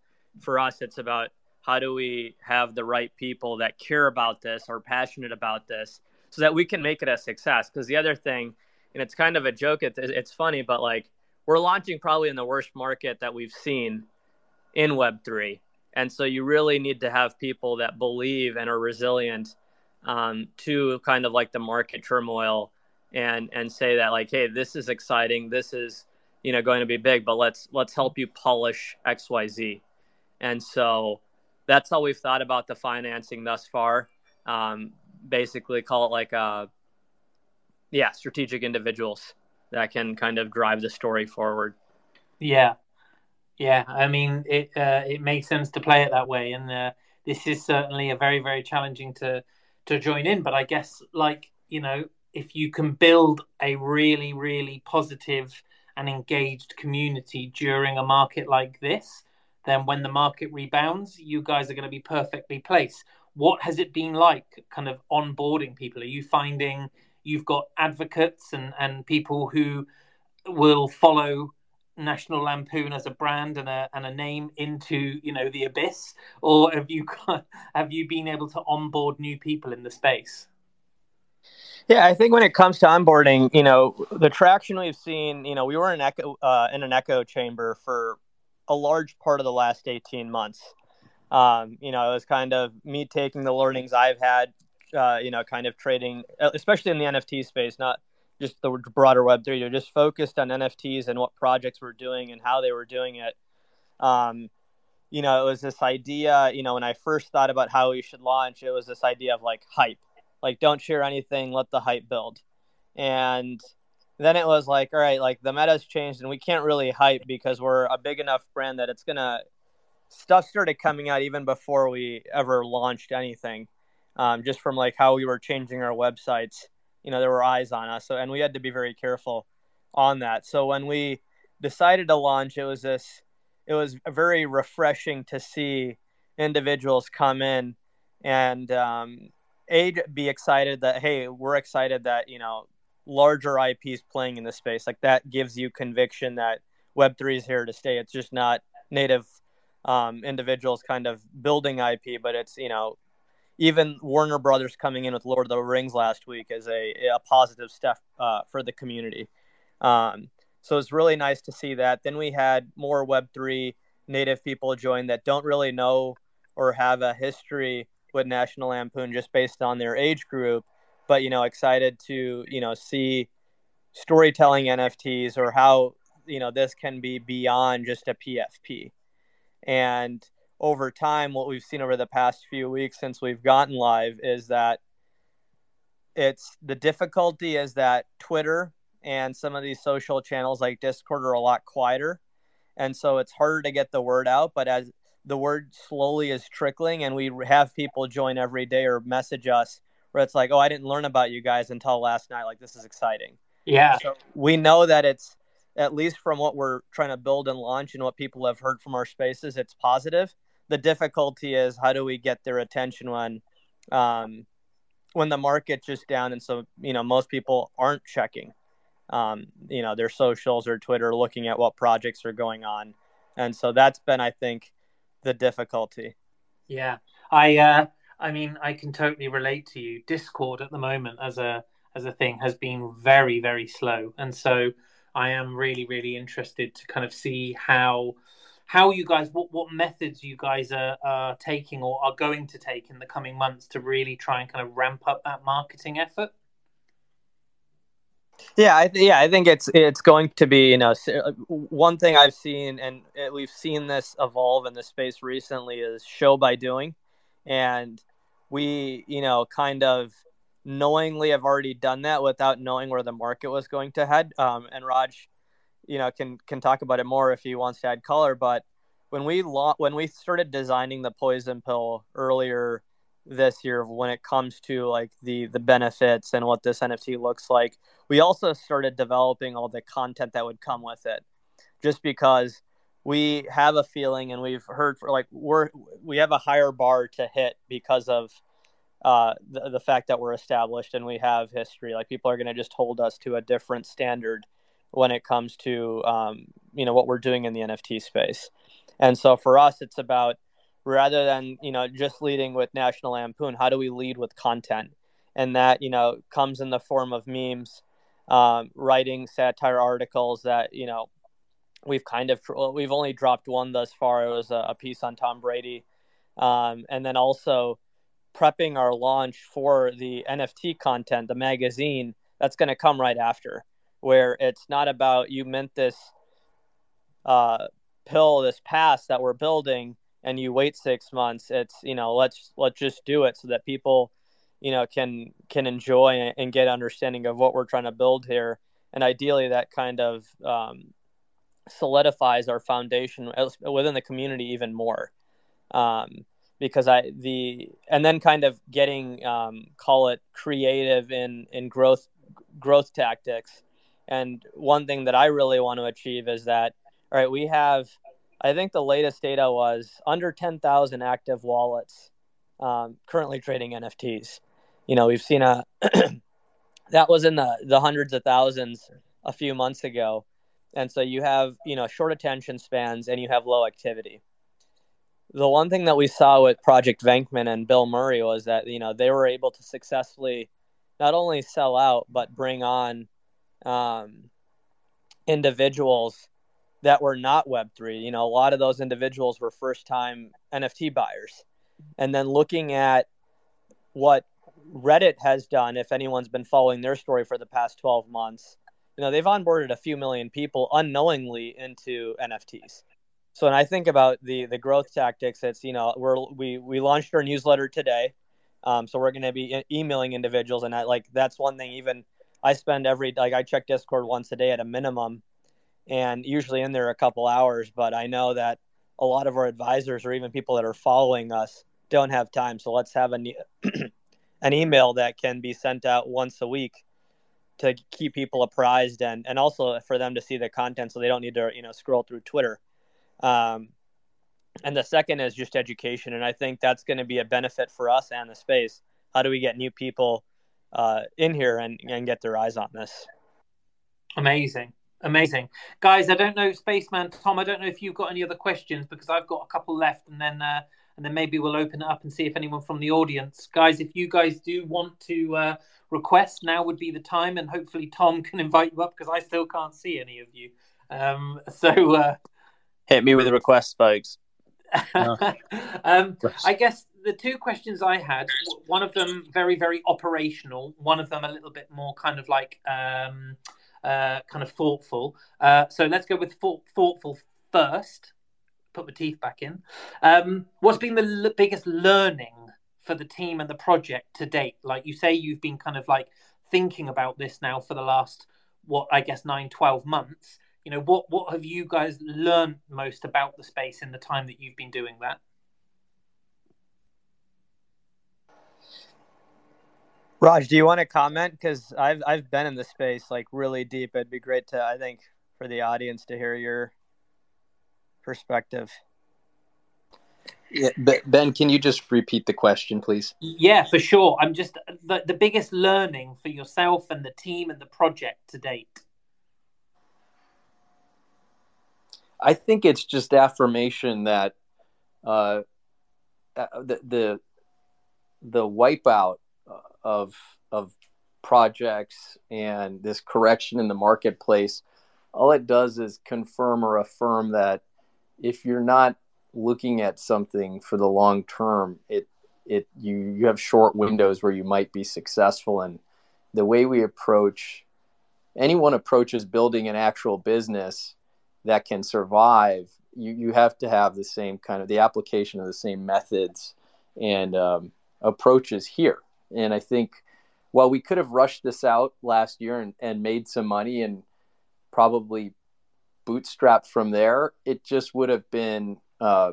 For us, it's about how do we have the right people that care about this, or passionate about this, so that we can make it a success. Because the other thing, and it's kind of a joke, it's, it's funny, but like we're launching probably in the worst market that we've seen in Web3 and so you really need to have people that believe and are resilient um, to kind of like the market turmoil and and say that like hey this is exciting. This is you know going to be big but let's let's help you polish xyz and so that's how we've thought about the financing thus far um, basically call it like a uh, yeah strategic individuals that can kind of drive the story forward yeah yeah, I mean it. Uh, it makes sense to play it that way, and uh, this is certainly a very, very challenging to to join in. But I guess, like you know, if you can build a really, really positive and engaged community during a market like this, then when the market rebounds, you guys are going to be perfectly placed. What has it been like, kind of onboarding people? Are you finding you've got advocates and and people who will follow National Lampoon as a brand and a and a name into you know the abyss, or have you got, have you been able to onboard new people in the space? Yeah, I think when it comes to onboarding, you know, the traction we've seen, you know, we were in echo uh, in an echo chamber for a large part of the last eighteen months. Um, you know, it was kind of me taking the learnings I've had, uh, you know, kind of trading, especially in the NFT space, not just the broader Web3. They're just focused on NFTs and what projects we're doing and how they were doing it. Um, you know, it was this idea, you know, when I first thought about how we should launch, it was this idea of like hype, like don't share anything, let the hype build. And then it was like, all right, like the meta's changed and we can't really hype because we're a big enough brand that it's to, stuff started coming out even before we ever launched anything, um, just from like how we were changing our websites. You know there were eyes on us so and we had to be very careful on that. So when we decided to launch it was this it was very refreshing to see individuals come in and um, a be excited that hey we're excited that you know larger ips playing in the space like that gives you conviction that web3 is here to stay it's just not native um, individuals kind of building ip but it's you know even Warner Brothers coming in with Lord of the Rings last week is a, a positive step uh, for the community. Um, so it's really nice to see that. Then we had more Web3 native people join that don't really know or have a history with National Lampoon just based on their age group, but you know, excited to you know see storytelling NFTs or how you know this can be beyond just a PFP. And over time, what we've seen over the past few weeks since we've gotten live is that it's the difficulty is that Twitter and some of these social channels like Discord are a lot quieter. And so it's harder to get the word out. But as the word slowly is trickling and we have people join every day or message us where it's like, oh, I didn't learn about you guys until last night. Like, this is exciting. Yeah. So we know that it's, at least from what we're trying to build and launch and what people have heard from our spaces, it's positive the difficulty is how do we get their attention when um, when the market's just down, and so you know most people aren't checking, um, you know, their socials or Twitter, looking at what projects are going on, and so that's been, I think, the difficulty. Yeah, I, uh, I mean, I can totally relate to you. Discord at the moment as a as a thing has been very very slow, and so I am really really interested to kind of see how how you guys what what methods you guys are, are taking or are going to take in the coming months to really try and kind of ramp up that marketing effort. Yeah, I th- yeah, I think it's it's going to be you know uh, one thing I've seen, and we've seen this evolve in the space recently is show by doing, and we you know kind of knowingly have already done that without knowing where the market was going to head. Um, and Raj, you know, can can talk about it more if he wants to add color. But when we lo- when we started designing the poison pill earlier this year, when it comes to like the the benefits and what this NFT looks like, we also started developing all the content that would come with it, just because we have a feeling and we've heard for like we're we have a higher bar to hit because of uh, the, the fact that we're established and we have history. Like people are going to just hold us to a different standard when it comes to um, you know what we're doing in the NFT space. And so for us, it's about rather than you know just leading with National Lampoon, how do we lead with content? And that you know comes in the form of memes, um, writing satire articles that you know we've kind of we've only dropped one thus far. It was a, a piece on Tom Brady, um, and then also prepping our launch for the NFT content, the magazine that's going to come right after where it's not about you mint this uh, pill, this pass that we're building, and you wait six months. It's you know let's let's just do it so that people you know can can enjoy and get understanding of what we're trying to build here, and ideally that kind of um, solidifies our foundation within the community even more. Um, because I the and then kind of getting um, call it creative in in growth growth tactics and one thing that I really want to achieve is that, all right, we have, I think the latest data was under 10,000 active wallets um, currently trading NFTs. You know, we've seen a, that was in the, the hundreds of thousands a few months ago. And so you have, you know, short attention spans and you have low activity. The one thing that we saw with Project Venkman and Bill Murray was that, you know, they were able to successfully not only sell out, but bring on um, individuals that were not Web3. You know, a lot of those individuals were first time NFT buyers. And then looking at what Reddit has done, if anyone's been following their story for the past 12 months, you know, they've onboarded a few million people unknowingly into NFTs. So when I think about the the growth tactics, it's you know we're we we launched our newsletter today, um, so we're going to be emailing individuals, and I like that's one thing. Even I spend every like I check Discord once a day at a minimum, and usually in there a couple hours. But I know that a lot of our advisors or even people that are following us don't have time. So let's have an an email that can be sent out once a week to keep people apprised and and also for them to see the content so they don't need to you know scroll through Twitter. Um, and the second is just education, and I think that's going to be a benefit for us and the space. How do we get new people? uh, in here and, and get their eyes on this. Amazing. Amazing. Guys, I don't know, Spaceman Tom, I don't know if you've got any other questions because I've got a couple left and then uh, and then maybe we'll open it up and see if anyone from the audience. Guys, if you guys do want to uh, request, now would be the time and hopefully Tom can invite you up because I still can't see any of you. Um, so uh, hit me with a request, folks. um, I guess the two questions I had, one of them very, very operational, one of them a little bit more kind of like um, uh, kind of thoughtful. Uh, so let's go with thought, thoughtful first. Put my teeth back in. Um, what's been the l- biggest learning for the team and the project to date? Like you say, you've been kind of like thinking about this now for the last, what I guess, nine, 12 months. You know, what, what have you guys learned most about the space in the time that you've been doing that? Raj, do you want to comment? Because I've I've been in the space like really deep. It'd be great to I think for the audience to hear your perspective. Yeah, ben, can you just repeat the question, please? Yeah, for sure. I'm just the, the biggest learning for yourself and the team and the project to date. I think it's just affirmation that uh, uh the, the the wipeout of of projects and this correction in the marketplace, all it does is confirm or affirm that if you're not looking at something for the long term, it it you you have short windows where you might be successful. And the way we approach anyone approaches building an actual business that can survive, you you have to have the same kind of the application of the same methods and um, approaches here. And I think while we could have rushed this out last year and, and made some money and probably bootstrapped from there, it just would have been uh,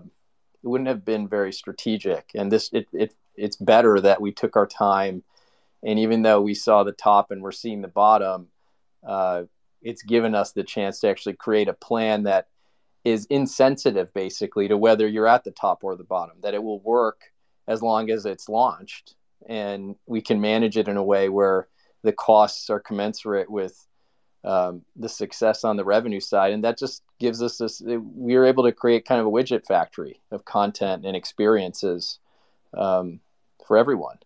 it wouldn't have been very strategic. And this it, it it's better that we took our time. And even though we saw the top and we're seeing the bottom, uh, it's given us the chance to actually create a plan that is insensitive basically to whether you're at the top or the bottom that it will work as long as it's launched and we can manage it in a way where the costs are commensurate with um, the success on the revenue side. And that just gives us this we are able to create kind of a widget factory of content and experiences um, for everyone.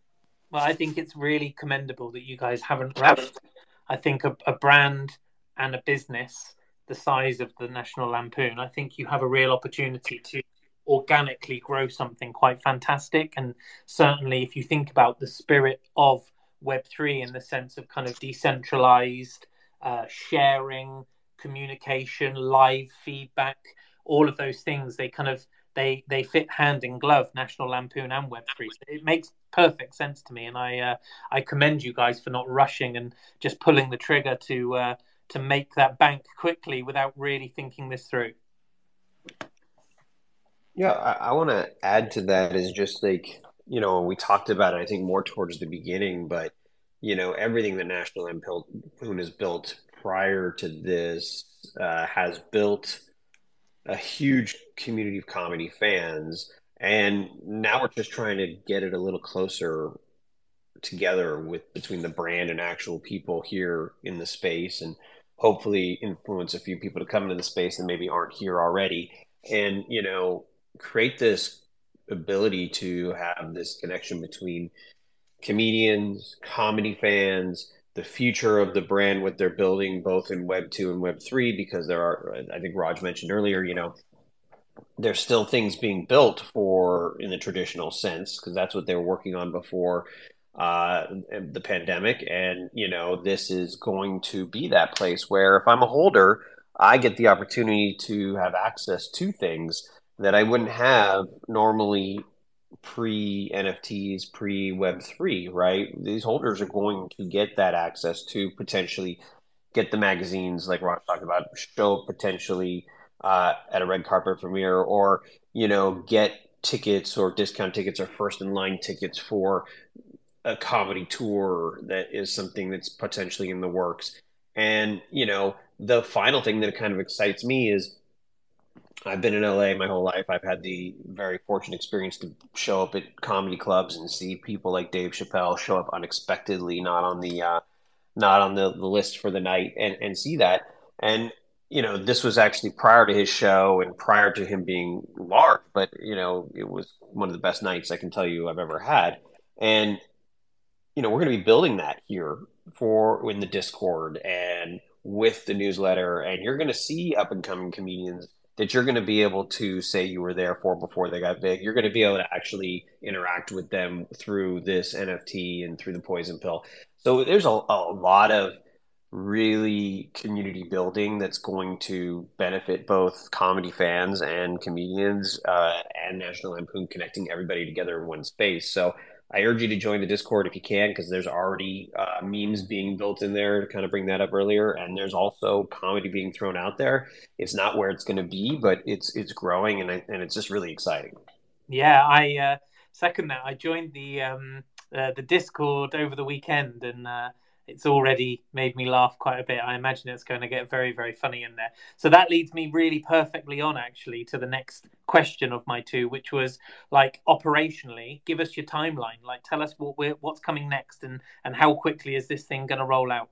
Well i think it's really commendable that you guys haven't rushed i think a, a brand and a business the size of the national lampoon i think you have a real opportunity to organically grow something quite fantastic. And certainly, if you think about the spirit of Web3 in the sense of kind of decentralized uh, sharing, communication, live feedback, all of those things, they kind of they they fit hand in glove, National Lampoon and Web3. It makes perfect sense to me, and I uh, I commend you guys for not rushing and just pulling the trigger to uh, to make that bank quickly without really thinking this through. Yeah, I, I want to add to that is just like, you know, we talked about it, I think, more towards the beginning, but, you know, everything that National Lampoon has built prior to this uh, has built a huge community of comedy fans. And now we're just trying to get it a little closer together with between the brand and actual people here in the space and hopefully influence a few people to come into the space and maybe aren't here already. And, you know, create this ability to have this connection between comedians, comedy fans, the future of the brand, what they're building both in Web 2 and Web 3, because there are, I think Raj mentioned earlier, you know, there's still things being built for in the traditional sense, because that's what they were working on before uh, the pandemic. And, you know, this is going to be that place where if I'm a holder, I get the opportunity to have access to things that I wouldn't have normally pre NFTs, pre Web3, right? These holders are going to get that access to potentially get the magazines, like Rob talked about, show potentially uh, at a red carpet premiere, or you know, get tickets or discount tickets or first in line tickets for a comedy tour that is something that's potentially in the works. And you know, the final thing that kind of excites me is I've been in LA my whole life. I've had the very fortunate experience to show up at comedy clubs and see people like Dave Chappelle show up unexpectedly, not on the uh, not on the, the list for the night, and and see that. And you know, this was actually prior to his show and prior to him being large, but you know, it was one of the best nights I can tell you I've ever had. And you know, we're going to be building that here for in the Discord and with the newsletter, and you're going to see up and coming comedians that you're going to be able to say you were there for before they got big. You're going to be able to actually interact with them through this NFT and through the poison pill. So there's a, a lot of really community building that's going to benefit both comedy fans and comedians uh, and National Lampoon connecting everybody together in one space. So I urge you to join the Discord if you can, because there's already uh, memes being built in there to kind of bring that up earlier, and there's also comedy being thrown out there. It's not where it's going to be, but it's it's growing, and and it's just really exciting. Yeah, I uh, second that. I joined the um, uh, the Discord over the weekend, and uh, it's already made me laugh quite a bit. I imagine it's going to get very, very funny in there. So that leads me really perfectly on actually to the next question of my two, which was like operationally, give us your timeline. Like, tell us what we're what's coming next, and and how quickly is this thing going to roll out?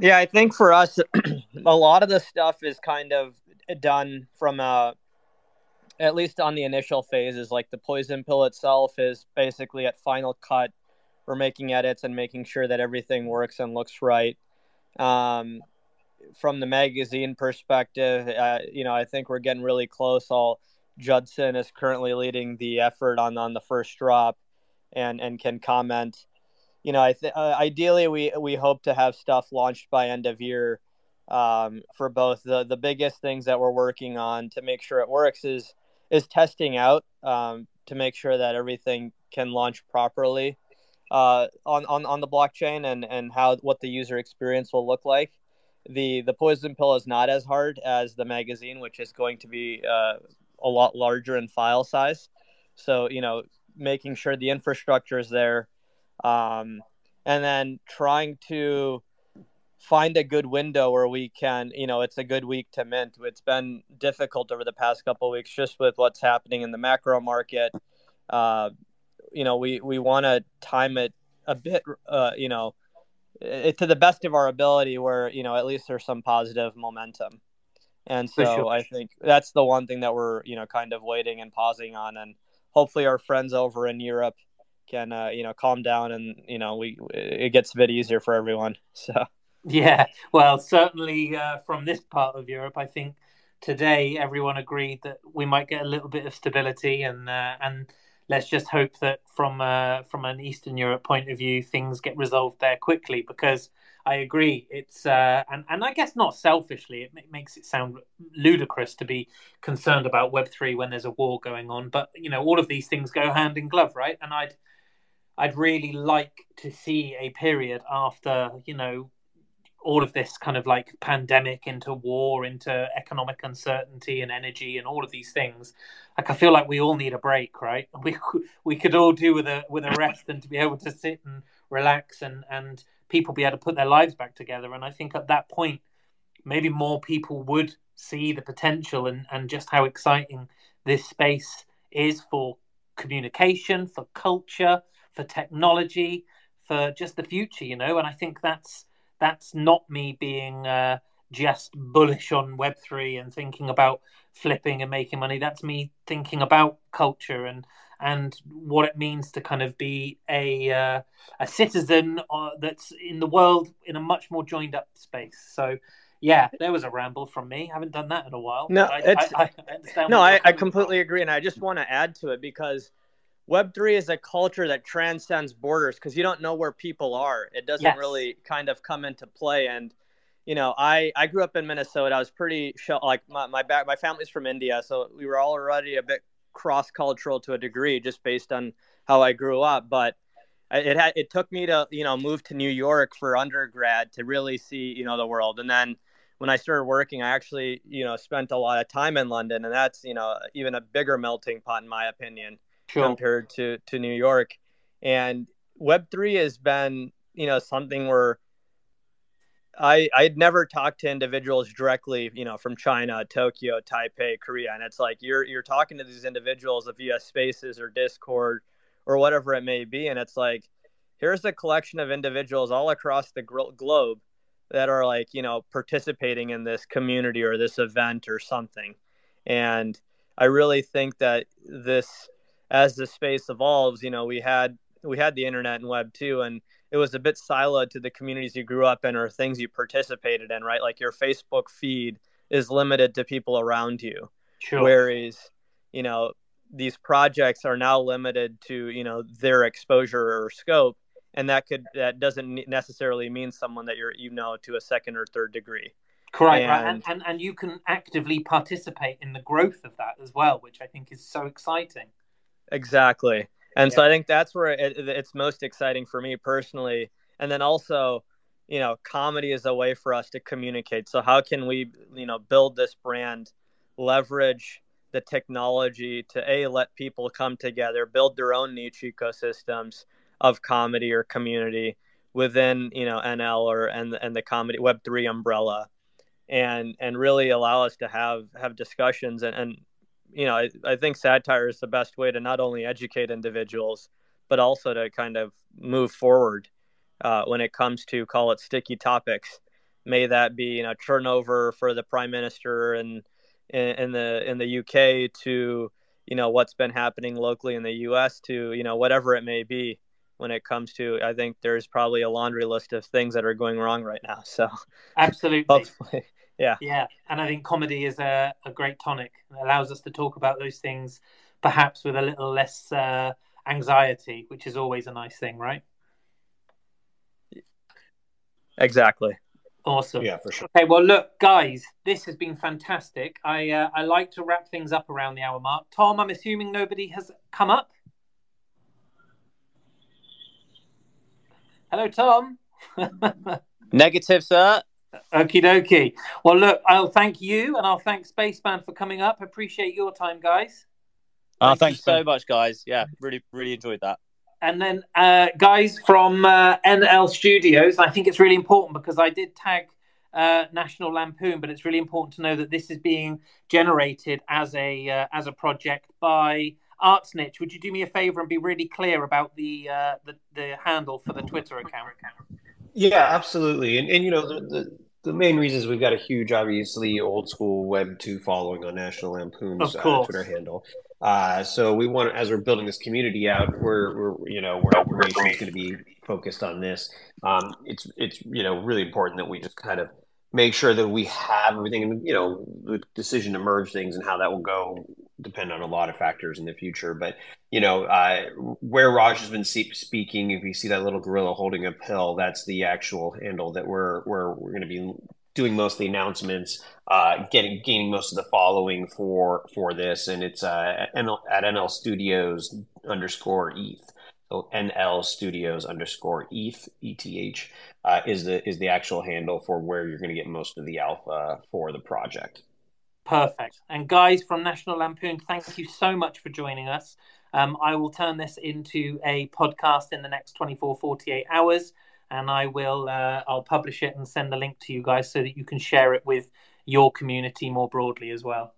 Yeah, I think for us, a lot of the stuff is kind of done from a, at least on the initial phases. Like the poison pill itself is basically at final cut. We're making edits and making sure that everything works and looks right. Um, from the magazine perspective, uh, you know, I think we're getting really close. All Judson is currently leading the effort on on the first drop, and and can comment you know, I th- uh, ideally we we hope to have stuff launched by end of year um, for both. The the biggest things that we're working on to make sure it works is is testing out um, to make sure that everything can launch properly uh, on, on on the blockchain and and how what the user experience will look like. The the poison pill is not as hard as the magazine, which is going to be uh, a lot larger in file size. So you know, making sure the infrastructure is there um, and then trying to find a good window where we can you know it's a good week to mint. It's been difficult over the past couple weeks just with what's happening in the macro market. Uh, you know we we want to time it a bit uh, you know it, to the best of our ability where you know at least there's some positive momentum. And so sure. i think that's the one thing that we're you know kind of waiting and pausing on. And hopefully our friends over in europe can uh, you know calm down and you know we it gets a bit easier for everyone. So yeah well certainly uh, from this part of europe i think today everyone agreed that we might get a little bit of stability and uh, and let's just hope that from uh, from an eastern europe point of view things get resolved there quickly because I agree. It's uh, and and I guess not selfishly, it makes it sound ludicrous to be concerned about Web three when there's a war going on. But you know, all of these things go hand in glove, right? And I'd I'd really like to see a period after, you know, all of this kind of like pandemic into war, into economic uncertainty and energy and all of these things. Like I feel like we all need a break, right? We we could all do with a with a rest and to be able to sit and relax and and people be able to put their lives back together. And I think at that point, maybe more people would see the potential and and just how exciting this space is for communication, for culture, for technology, for just the future, you know. And I think that's that's not me being uh, just bullish on Web three and thinking about flipping and making money. That's me thinking about culture and and what it means to kind of be a uh, a citizen uh, that's in the world in a much more joined up space. So yeah, there was a ramble from me. I haven't done that in a while. No, I, I, I no, I, I completely from. agree, and I just want to add to it because Web3 is a culture that transcends borders because you don't know where people are. It doesn't yes. really kind of come into play. And, you know, I, I grew up in Minnesota. I was pretty, like, my, my, back, my family's from India. So we were already a bit cross cultural to a degree just based on how I grew up. But it had, it took me to, you know, move to New York for undergrad to really see, you know, the world. And then, when I started working, I actually, you know, spent a lot of time in London, and that's, you know, even a bigger melting pot in my opinion compared to to New York. And Web three has been you know something where I I'd never talked to individuals directly, you know, from China, Tokyo, Taipei, Korea, and it's like you're you're talking to these individuals via Spaces or Discord or whatever it may be, and it's like here's a collection of individuals all across the globe that are like you know participating in this community or this event or something, and I really think that this as the space evolves, you know, we had we had the internet and web two, and it was a bit siloed to the communities you grew up in or things you participated in, right? Like your Facebook feed is limited to people around you. Sure. Whereas, you know, these projects are now limited to, you know, their exposure or scope. And that could that doesn't necessarily mean someone that you're you know to a second or third degree. Correct, and, right. and, and and you can actively participate in the growth of that as well, which I think is so exciting. Exactly. And yeah. so I think that's where it, it's most exciting for me personally. And then also, you know, comedy is a way for us to communicate. So how can we, you know, build this brand, leverage the technology to a let people come together, build their own niche ecosystems of comedy or community within you know NL or and and the comedy Web three umbrella, and and really allow us to have have discussions and and you know I, I think satire is the best way to not only educate individuals but also to kind of move forward uh, when it comes to call it sticky topics. May that be you know turnover for the prime minister and in, in the in the UK to you know what's been happening locally in the US to you know whatever it may be when it comes to I think there's probably a laundry list of things that are going wrong right now. So absolutely, hopefully, yeah, yeah. And I think comedy is a, a great tonic. It allows us to talk about those things, perhaps with a little less uh, anxiety, which is always a nice thing, right? Exactly. Awesome. Yeah, for sure. Okay, well, look, guys, this has been fantastic. I uh, I like to wrap things up around the hour mark. Tom, I'm assuming nobody has come up. Hello, Tom. Negative, sir. Okie dokie. Well, look, I'll thank you and I'll thank Spaceman for coming up. Appreciate your time, guys. Oh, Thank thanks so much, guys. Yeah, really, really enjoyed that. And then, uh, guys from uh, NL Studios, I think it's really important because I did tag uh, National Lampoon, but it's really important to know that this is being generated as a uh, as a project by Artsnitch. Would you do me a favor and be really clear about the uh, the, the handle for the Twitter account? Yeah, absolutely. And and you know the, the the main reason is we've got a huge, obviously, old school Web two following on National Lampoon's uh, Twitter handle. Uh, so we want, as we're building this community out, we're, we're you know, we're going to be focused on this. Um, it's it's you know really important that we just kind of make sure that we have everything, and you know, the decision to merge things and how that will go depend on a lot of factors in the future. But you know, uh, where Raj has been speaking, if you see that little gorilla holding a pill, that's the actual handle that we're we're we're going to be doing most of the announcements, uh, getting gaining most of the following for for this, and it's uh, NL, at NL Studios underscore ETH. So NL Studios underscore ETH ETH uh, is the is the actual handle for where you're going to get most of the alpha for the project. Perfect. And guys from National Lampoon, thank you so much for joining us. Um, I will turn this into a podcast in the next 24, 48 hours, and I will uh, I'll publish it and send the link to you guys so that you can share it with your community more broadly as well.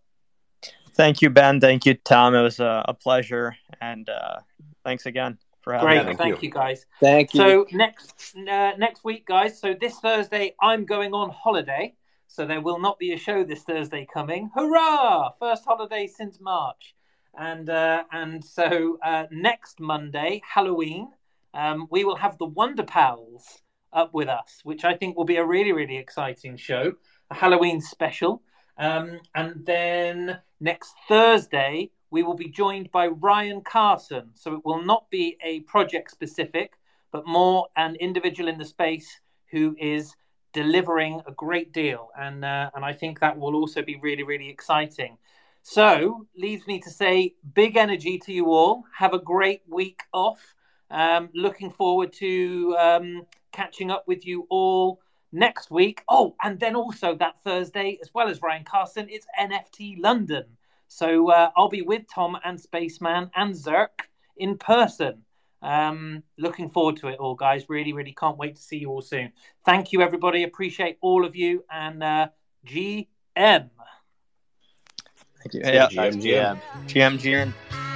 Thank you, Ben. Thank you, Tom. It was a, a pleasure, and uh, thanks again for having Great, me. thank, thank you. you. guys. Thank you. So next uh, next week, guys. So this Thursday, I'm going on holiday. So there will not be a show this Thursday coming. Hurrah! First holiday since March. And uh, and so uh, next Monday, Halloween, um, we will have the Wonder Pals up with us, which I think will be a really really exciting show, a Halloween special. Um, and then next Thursday, we will be joined by Ryan Carson. So it will not be a project specific, but more an individual in the space who is delivering a great deal, and uh, and I think that will also be really really exciting. So leaves me to say big energy to you all. Have a great week off. Um, looking forward to um, catching up with you all next week. Oh, and then also that Thursday, as well as Ryan Carson, it's NFT London. So uh, I'll be with Tom and Spaceman and Zerk in person. Um, looking forward to it all, guys. Really, really can't wait to see you all soon. Thank you, everybody. Appreciate all of you. And uh, GM. Thank you. Yeah, GM, GM. GM, GM.